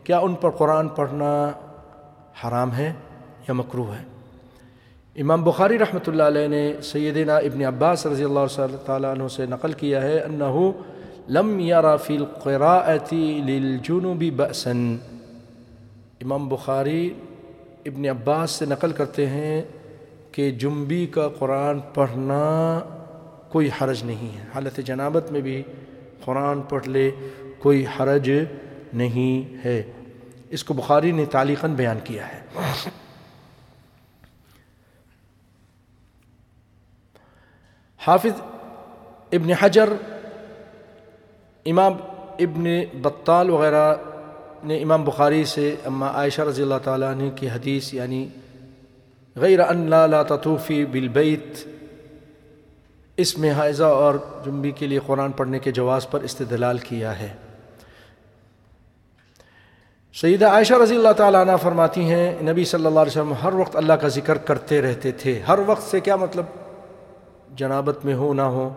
کیا ان پر قرآن پڑھنا حرام ہے یا مکرو ہے؟ امام بخاری رحمۃ اللہ علیہ نے سیدنا ابن عباس رضی اللہ صلی تعالیٰ عنہ سے نقل کیا ہے انہو لم یرا فی القراءة للجنوب بأسا۔ امام بخاری ابن عباس سے نقل کرتے ہیں کہ جنبی کا قرآن پڑھنا کوئی حرج نہیں ہے۔ حالت جنابت میں بھی قرآن پڑھ لے کوئی حرج نہیں ہے۔ اس کو بخاری نے تعلیقاً بیان کیا ہے۔ حافظ ابن حجر، امام ابن بطال وغیرہ نے امام بخاری سے اما عائشہ رضی اللہ تعالیٰ عنہ کی حدیث یعنی غیر ان لا لا تطوفی بالبیت، اس میں حائضہ اور جنبی کے لیے قرآن پڑھنے کے جواز پر استدلال کیا ہے۔ سیدہ عائشہ رضی اللہ تعالیٰ عنہ فرماتی ہیں، نبی صلی اللہ علیہ وسلم ہر وقت اللہ کا ذکر کرتے رہتے تھے۔ ہر وقت سے کیا مطلب؟ جنابت میں ہو نہ ہو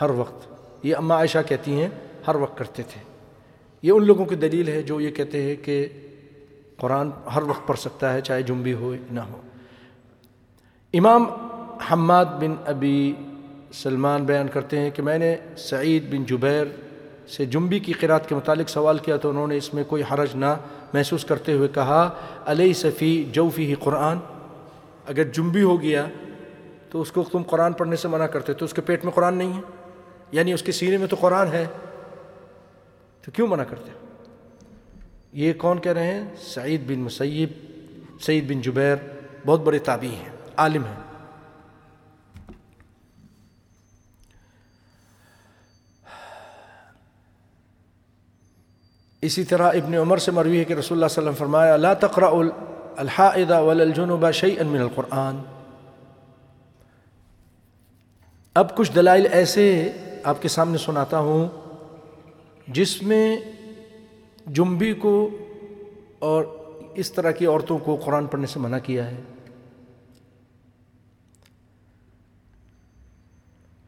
ہر وقت۔ یہ اماں عائشہ کہتی ہیں، ہر وقت کرتے تھے۔ یہ ان لوگوں کی دلیل ہے جو یہ کہتے ہیں کہ قرآن ہر وقت پڑھ سکتا ہے، چاہے جنبی ہو، نہ ہو۔ امام حماد بن ابی سلمان بیان کرتے ہیں کہ میں نے سعید بن جبیر سے جنبی کی قرات کے متعلق سوال کیا تو انہوں نے اس میں کوئی حرج نہ محسوس کرتے ہوئے کہا علیہ صفی جوفی ہی قرآن؟ اگر جنبی ہو گیا تو اس کو تم قرآن پڑھنے سے منع کرتے تو اس کے پیٹ میں قرآن نہیں ہے؟ یعنی اس کے سینے میں تو قرآن ہے۔ تو کیوں منع کرتے یہ کون کہہ رہے ہیں؟ سعید بن مسیب، سعید بن جبیر، بہت بڑے تابعی ہیں، عالم ہیں۔ اسی طرح ابن عمر سے مروی ہے کہ رسول اللہ صلی اللہ علیہ وسلم فرمایا، لا تقرأ الحائدہ والجنوب شیئا من القرآن۔ اب کچھ دلائل ایسے آپ کے سامنے سناتا ہوں جس میں جنبی کو اور اس طرح کی عورتوں کو قرآن پڑھنے سے منع کیا ہے۔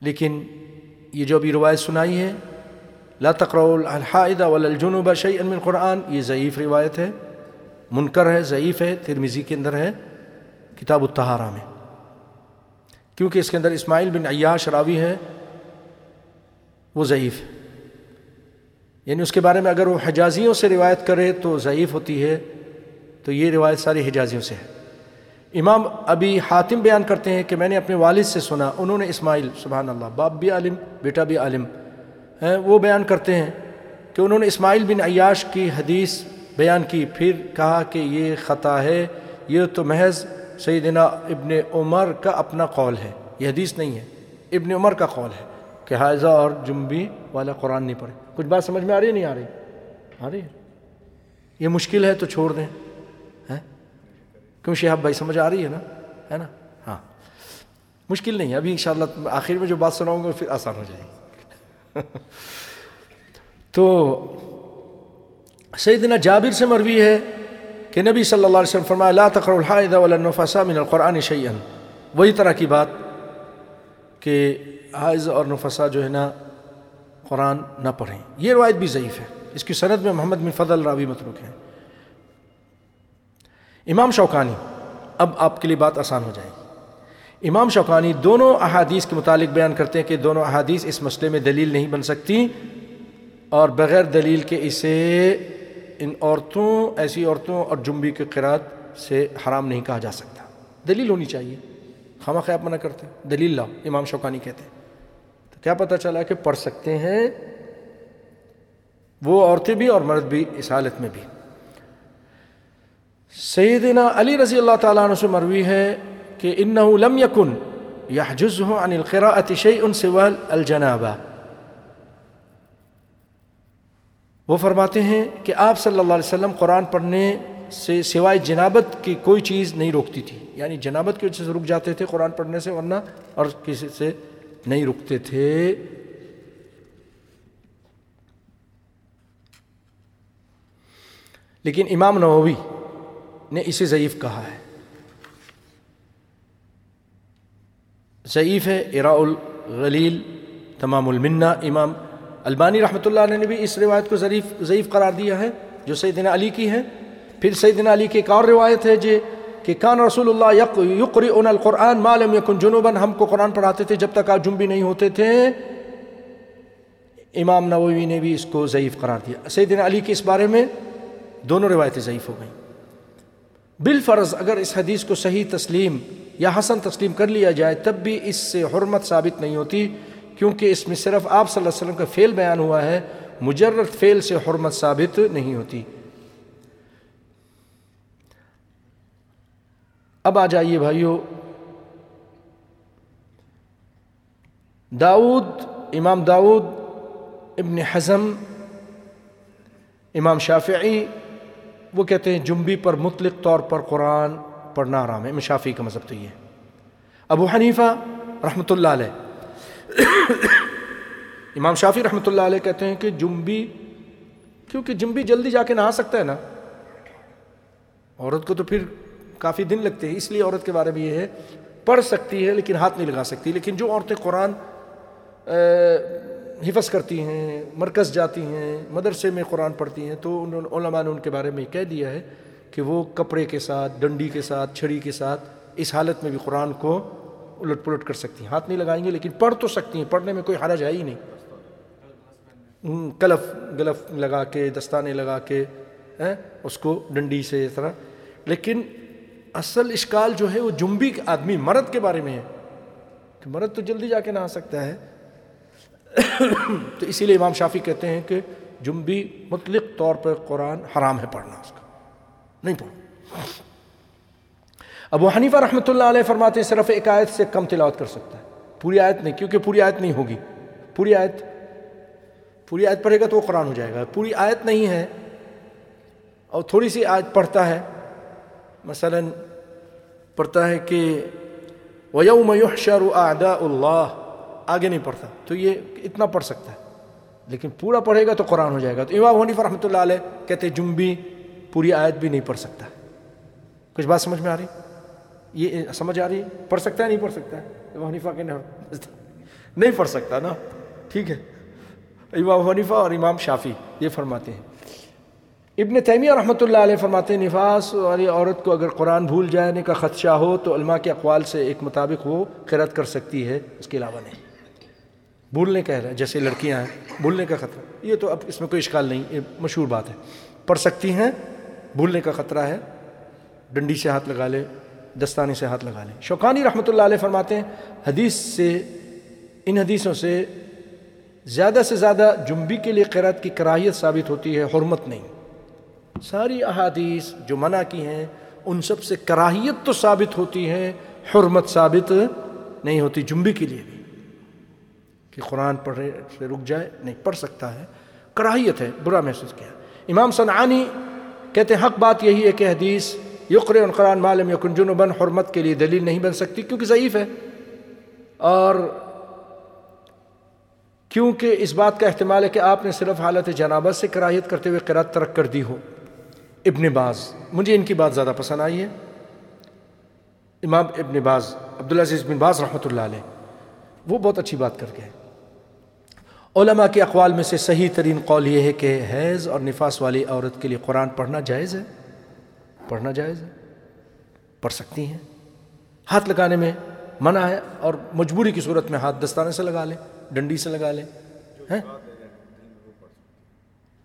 لیکن یہ جو ابھی روایت سنائی ہے، لا تقرأ الحائدہ والجنوب شیئا من القرآن یہ ضعیف روایت ہے، منکر ہے، ضعیف ہے ترمیزی کے اندر ہے، کتاب التہارہ میں۔ کیونکہ اس کے اندر اسماعیل بن عیاش راوی ہے، وہ ضعیف ہے۔ یعنی اس کے بارے میں اگر وہ حجازیوں سے روایت کرے تو ضعیف ہوتی ہے، تو یہ روایت ساری حجازیوں سے ہے۔ امام ابھی حاتم بیان کرتے ہیں کہ میں نے اپنے والد سے سنا، انہوں نے اسماعیل، سبحان اللہ، باپ بھی عالم، بیٹا بھی عالم، ہیں، وہ بیان کرتے ہیں کہ انہوں نے اسماعیل بن عیاش کی حدیث بیان کی، پھر کہا کہ یہ خطا ہے، یہ تو محض سیدنا ابن عمر کا اپنا قول ہے۔ یہ حدیث نہیں ہے۔ ابن عمر کا قول ہے کہ حاضہ اور جنبی والا قرآن نہیں پڑھے۔ کچھ بات سمجھ میں آ رہی ہے نہیں آ رہی؟ آ رہی ہے۔ یہ مشکل ہے تو چھوڑ دیں۔ کیوں شہاب بھائی سمجھ آ رہی ہے نا؟ ہے نا؟ ہاں۔ مشکل نہیں ہے۔ ابھی انشاءاللہ آخر میں جو بات سناؤں گا پھر آسان ہو جائے گی۔ تو سیدنا جابر سے مروی ہے۔ کہ نبی صلی اللہ علیہ وسلم فرمایا، لا تقرأ الحائد ولا من القرآن شیئا۔ وہی طرح کی بات کہ حائض اور نفسا جو ہے نا، قرآن نہ پڑھیں۔ یہ روایت بھی ضعیف ہے۔ اس کی سند میں محمد بن فضل راوی متروک ہیں۔ امام شوکانی، اب آپ کے لیے بات آسان ہو جائے گی۔ امام شوقانی دونوں احادیث کے متعلق بیان کرتے ہیں کہ دونوں احادیث اس مسئلے میں دلیل نہیں بن سکتی اور بغیر دلیل کے اسے ان عورتوں، ایسی عورتوں اور جنبی کے قرات سے حرام نہیں کہا جا سکتا۔ دلیل ہونی چاہیے۔ خامہ خیاب منع کرتے دلیل لاؤ، امام شوقانی کہتے تو کیا پتہ چلا کہ پڑھ سکتے ہیں وہ عورتیں بھی اور مرد بھی اس حالت میں بھی۔ سیدنا علی رضی اللہ تعالیٰ عنہ سے مروی ہے کہ انه لم يكن يحجزه عن القراءة شيء سوى الجنابہ۔ وہ فرماتے ہیں کہ آپ صلی اللہ علیہ وسلم قرآن پڑھنے سے سوائے جنابت کی کوئی چیز نہیں روکتی تھی۔ یعنی جنابت کی وجہ سے رک جاتے تھے قرآن پڑھنے سے، ورنہ اور کسی سے نہیں رکتے تھے۔ لیکن امام نووی نے اسے ضعیف کہا ہے۔ ضعیف ہے، اراء الغلیل، تمام المنہ، امام البانی رحمۃ اللہ علیہ نے بھی اس روایت کو ضعیف ضعیف قرار دیا ہے، جو سیدنا علی کی ہے۔ پھر سیدنا علی کی ایک اور روایت ہے جے کہ کان رسول اللہ یقری اون القرآن معلوم یکن جنوباً، ہم کو قرآن پڑھاتے تھے جب تک آپ جنبی نہیں ہوتے تھے۔ امام نووی نے بھی اس کو ضعیف قرار دیا۔ سیدنا علی کے اس بارے میں دونوں روایتیں ضعیف ہو گئیں۔ بالفرض اگر اس حدیث کو صحیح تسلیم یا حسن تسلیم کر لیا جائے، تب بھی اس سے حرمت ثابت نہیں ہوتی۔ کیونکہ اس میں صرف آپ صلی اللہ علیہ وسلم کا فعل بیان ہوا ہے، مجرد فعل سے حرمت ثابت نہیں ہوتی۔ اب آ جائیے بھائیو۔ داود امام داود ابن حزم، امام شافعی، وہ کہتے ہیں جنبی پر مطلق طور پر قرآن پڑھنا آرام ہے، امام شافعی کا مذہب تو یہ ہے۔ ابو حنیفہ رحمۃ اللہ علیہ۔ امام شافی رحمۃ اللہ علیہ کہتے ہیں کہ جنبی، کیونکہ جنبی جلدی جا کے نہا سکتا ہے نا، عورت کو تو پھر کافی دن لگتے ہیں، اس لیے عورت کے بارے میں یہ ہے، پڑھ سکتی ہے لیکن ہاتھ نہیں لگا سکتی، لیکن جو عورتیں قرآن حفظ کرتی ہیں، مرکز جاتی ہیں، مدرسے میں قرآن پڑھتی ہیں، تو علماء نے ان کے بارے میں کہہ دیا ہے کہ وہ کپڑے کے ساتھ، ڈنڈی کے ساتھ، چھڑی کے ساتھ، اس حالت میں بھی قرآن کو الٹ پلٹ کر سکتی ہیں۔ ہاتھ نہیں لگائیں گے لیکن پڑھ تو سکتی ہیں، پڑھنے میں کوئی حرج ہے ہی نہیں۔ کلف، گلف لگا کے، دستانے لگا کے اس کو ڈنڈی سے اس طرح۔ لیکن اصل اشکال جو ہے وہ جنبی آدمی، مرد کے بارے میں ہے۔ کہ مرد تو جلدی جا کے نہ آ سکتا ہے۔ تو اسی لیے امام شافی کہتے ہیں کہ جنبی مطلق طور پر قرآن حرام ہے پڑھنا اس کا۔ نہیں پڑھو ابو حنیفہ رحمۃ اللہ علیہ فرماتے ہیں، صرف ایک آیت سے کم تلاوت کر سکتا ہے۔ پوری آیت نہیں، کیونکہ پوری آیت نہیں ہوگی۔ پوری آیت پوری آیت پڑھے گا تو وہ قرآن ہو جائے گا۔ پوری آیت نہیں ہے اور تھوڑی سی آیت پڑھتا ہے، مثلا پڑھتا ہے کہ وَيَوْمَ يُحْشَرُ أَعْدَاءُ اللَّهِ، آگے نہیں پڑھتا۔ تو یہ اتنا پڑھ سکتا ہے۔ لیکن پورا پڑھے گا تو قرآن ہو جائے گا۔ تو امام حنیفہ رحمۃ اللہ علیہ کہتے جنبی پوری آیت بھی نہیں پڑھ سکتا۔ کچھ بات سمجھ میں آ رہی؟ یہ سمجھ آ رہی ہے؟ پڑھ سکتا ہے؟ نہیں پڑھ سکتا ہے؟ امام حنیفہ کے نہیں پڑھ سکتا نا۔ ٹھیک ہے۔ امام حنیفہ اور امام شافی یہ فرماتے ہیں۔ ابن تیمیہ رحمۃ اللہ علیہ فرماتے ہیں، نفاس والی عورت کو اگر قرآن بھول جانے کا خدشہ ہو تو علماء کے اقوال سے ایک مطابق وہ قرت کر سکتی ہے، اس کے علاوہ نہیں۔ بھولنے کا ہے جیسے لڑکیاں ہیں، بھولنے کا خطرہ۔ یہ تو اب اس میں کوئی اشکال نہیں، یہ مشہور بات ہے۔ پڑھ سکتی ہیں، بھولنے کا خطرہ ہے۔ ڈنڈی سے ہاتھ لگا لے۔ دستانی سے ہاتھ لگا لے شوقانی رحمۃ اللہ علیہ فرماتے ہیں، حدیث سے، ان حدیثوں سے زیادہ سے زیادہ جنبی کے لیے قرت کی کراہیت ثابت ہوتی ہے، حرمت نہیں۔ ساری احادیث جو منع کی ہیں، ان سب سے کراہیت تو ثابت ہوتی ہے، حرمت ثابت نہیں ہوتی جنبی کے لیے بھی۔ کہ قرآن پڑھے سے رک جائے، نہیں، پڑھ سکتا ہے۔ کراہیت ہے، برا محسوس کیا۔ امام صنعانی کہتے ہیں، حق بات یہی ہے کہ حدیث یقر قرآن معلوم یقن جنوباً حرمت کے لیے دلیل نہیں بن سکتی کیونکہ ضعیف ہے۔ اور کیونکہ اس بات کا احتمال ہے کہ آپ نے صرف حالت جنابت سے کراہیت کرتے ہوئے قرات ترک کر دی ہو۔ ابن باز، مجھے ان کی بات زیادہ پسند آئی ہے۔ امام ابن باز، عبدالعزیز بن باز رحمۃ اللہ علیہ، وہ بہت اچھی بات کر گئے علماء کے اقوال میں سے صحیح ترین قول یہ ہے کہ حیض اور نفاس والی عورت کے لیے قرآن پڑھنا جائز ہے۔ پڑھنا جائز ہے، پڑھ سکتی ہیں۔ ہاتھ لگانے میں منع ہے اور مجبوری کی صورت میں ہاتھ دستانے سے لگا لیں، ڈنڈی سے لگا لیں۔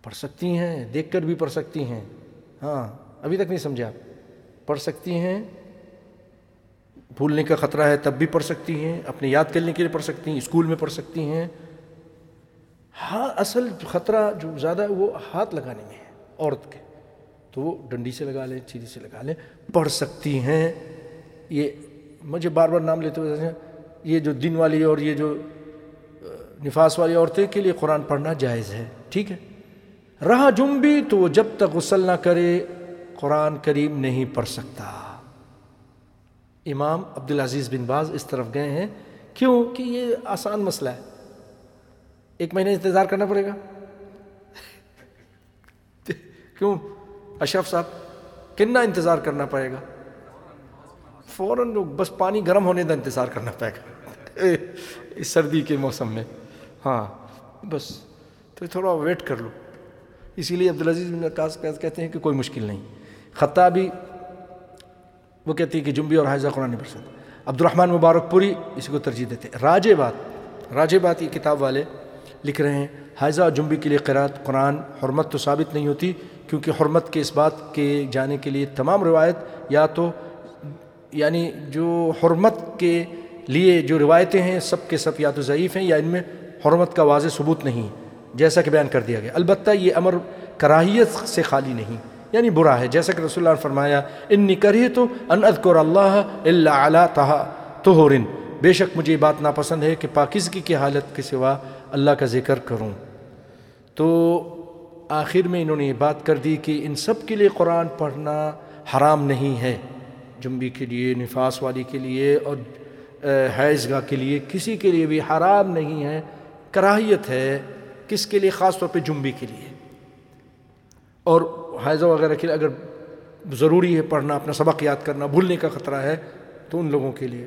پڑھ سکتی ہیں، دیکھ کر بھی پڑھ سکتی ہیں۔ ہاں ابھی تک نہیں سمجھا پڑھ سکتی ہیں، بھولنے کا خطرہ ہے تب بھی پڑھ سکتی ہیں، اپنے یاد کرنے کے لیے پڑھ سکتی ہیں، اسکول میں پڑھ سکتی ہیں۔ ہاں اصل خطرہ جو زیادہ ہے وہ ہاتھ لگانے میں ہے، عورت کے۔ تو وہ ڈنڈی سے لگا لیں، چیری سے لگا لیں، پڑھ سکتی ہیں۔ یہ مجھے بار بار نام لیتے ہوئے یہ جو دن والی اور یہ جو نفاس والی عورتیں کے لیے قرآن پڑھنا جائز ہے، ٹھیک ہے۔ رہا جنبی تو وہ جب تک غسل نہ کرے، قرآن کریم نہیں پڑھ سکتا۔ امام عبدالعزیز بن باز اس طرف گئے ہیں۔ کیوں؟ کہ یہ آسان مسئلہ ہے۔ ایک مہینے انتظار کرنا پڑے گا۔ کیوں؟ اشرف صاحب، کتنا انتظار کرنا پڑے گا؟ فوراً بس پانی گرم ہونے کا انتظار کرنا پڑے گا۔ اس سردی کے موسم میں۔ ہاں بس، تو تھوڑا ویٹ کر لو۔ اسی لیے عبدالعزیز بن عکاس کہتے ہیں کہ کوئی مشکل نہیں۔ خطابی وہ کہتی ہے کہ جنبی اور حائزہ قرآن نہیں پڑھ عبد الرحمٰن مبارک پوری اسی کو ترجیح دیتے ہیں۔ راج بات راج بات یہ کتاب والے لکھ رہے ہیں، حائزہ اور جنبی کے لیے قرآت قرآن، حرمت تو ثابت نہیں ہوتی۔ کیونکہ حرمت کے اس بات کے جانے کے لیے تمام روایت یا تو یعنی جو حرمت کے لیے جو روایتیں ہیں سب کے سب یا تو ضعیف ہیں یا ان میں حرمت کا واضح ثبوت نہیں، جیسا کہ بیان کر دیا گیا۔ البتہ یہ امر کراہیت سے خالی نہیں یعنی برا ہے۔ جیسا کہ رسول اللہ نے فرمایا، انی کری تو ان اذکر اللہ اللہ علیہ تہا تہورن بے شک مجھے یہ بات ناپسند ہے کہ پاکیزگی کی حالت کے سوا اللہ کا ذکر کروں۔ تو آخر میں انہوں نے یہ بات کر دی کہ ان سب کے لیے قرآن پڑھنا حرام نہیں ہے۔ جنبی کے لیے، نفاس والی کے لیے اور حیض گاہ کے لیے کسی کے لیے بھی حرام نہیں ہے۔ کراہیت ہے کس کے لیے؟ خاص طور پہ جنبی کے لیے۔ اور حیضہ وغیرہ کے لیے اگر ضروری ہے پڑھنا، اپنا سبق یاد کرنا، بھولنے کا خطرہ ہے تو ان لوگوں کے لیے۔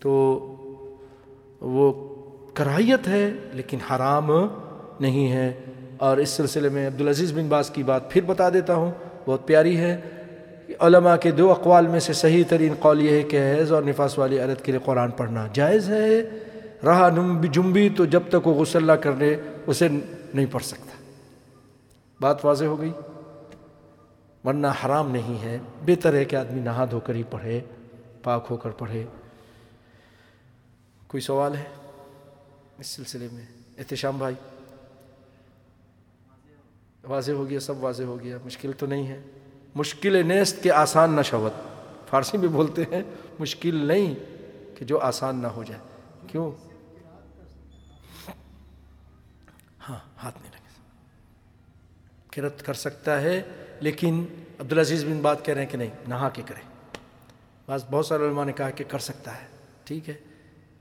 تو وہ کراہیت ہے لیکن حرام نہیں ہے۔ اور اس سلسلے میں عبدالعزیز بن باز کی بات پھر بتا دیتا ہوں۔ بہت پیاری ہے۔ علماء کے دو اقوال میں سے صحیح ترین قول یہ ہے کہ حیض اور نفاس والی عرت کے لیے قرآن پڑھنا جائز ہے۔ رہا جنبی تو جب تک وہ غسل اللہ کر لے، اسے نہیں پڑھ سکتا۔ بات واضح ہو گئی۔ ورنہ حرام نہیں ہے۔ بہتر ہے کہ آدمی نہا دھو کر ہی پڑھے، پاک ہو کر پڑھے۔ کوئی سوال ہے؟ اس سلسلے میں۔ احتشام بھائی۔ واضح ہو گیا، سب واضح ہو گیا، مشکل تو نہیں ہے۔ مشکل نیست کے آسان نہ شوت۔ فارسی میں بولتے ہیں، مشکل نہیں کہ جو آسان نہ ہو جائے۔ کیوں؟ ہاں ہاتھ میں لگے۔ کرت کر سکتا ہے، لیکن عبدالعزیز بن بات کہہ رہے ہیں کہ نہیں، نہا کے کریں بس بہت سارے علماء نے کہا کہ کر سکتا ہے، ٹھیک ہے۔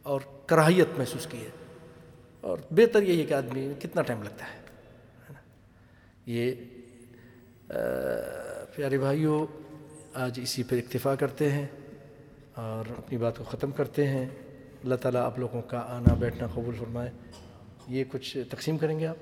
اور کراہیت محسوس کی ہے۔ اور بہتر یہی ہے کہ آدمی، کتنا ٹائم لگتا ہے؟ یہ پیارے بھائیوں آج اسی پر اکتفا کرتے ہیں اور اپنی بات کو ختم کرتے ہیں۔ اللہ تعالیٰ آپ لوگوں کا آنا بیٹھنا قبول فرمائے۔ یہ کچھ تقسیم کریں گے آپ؟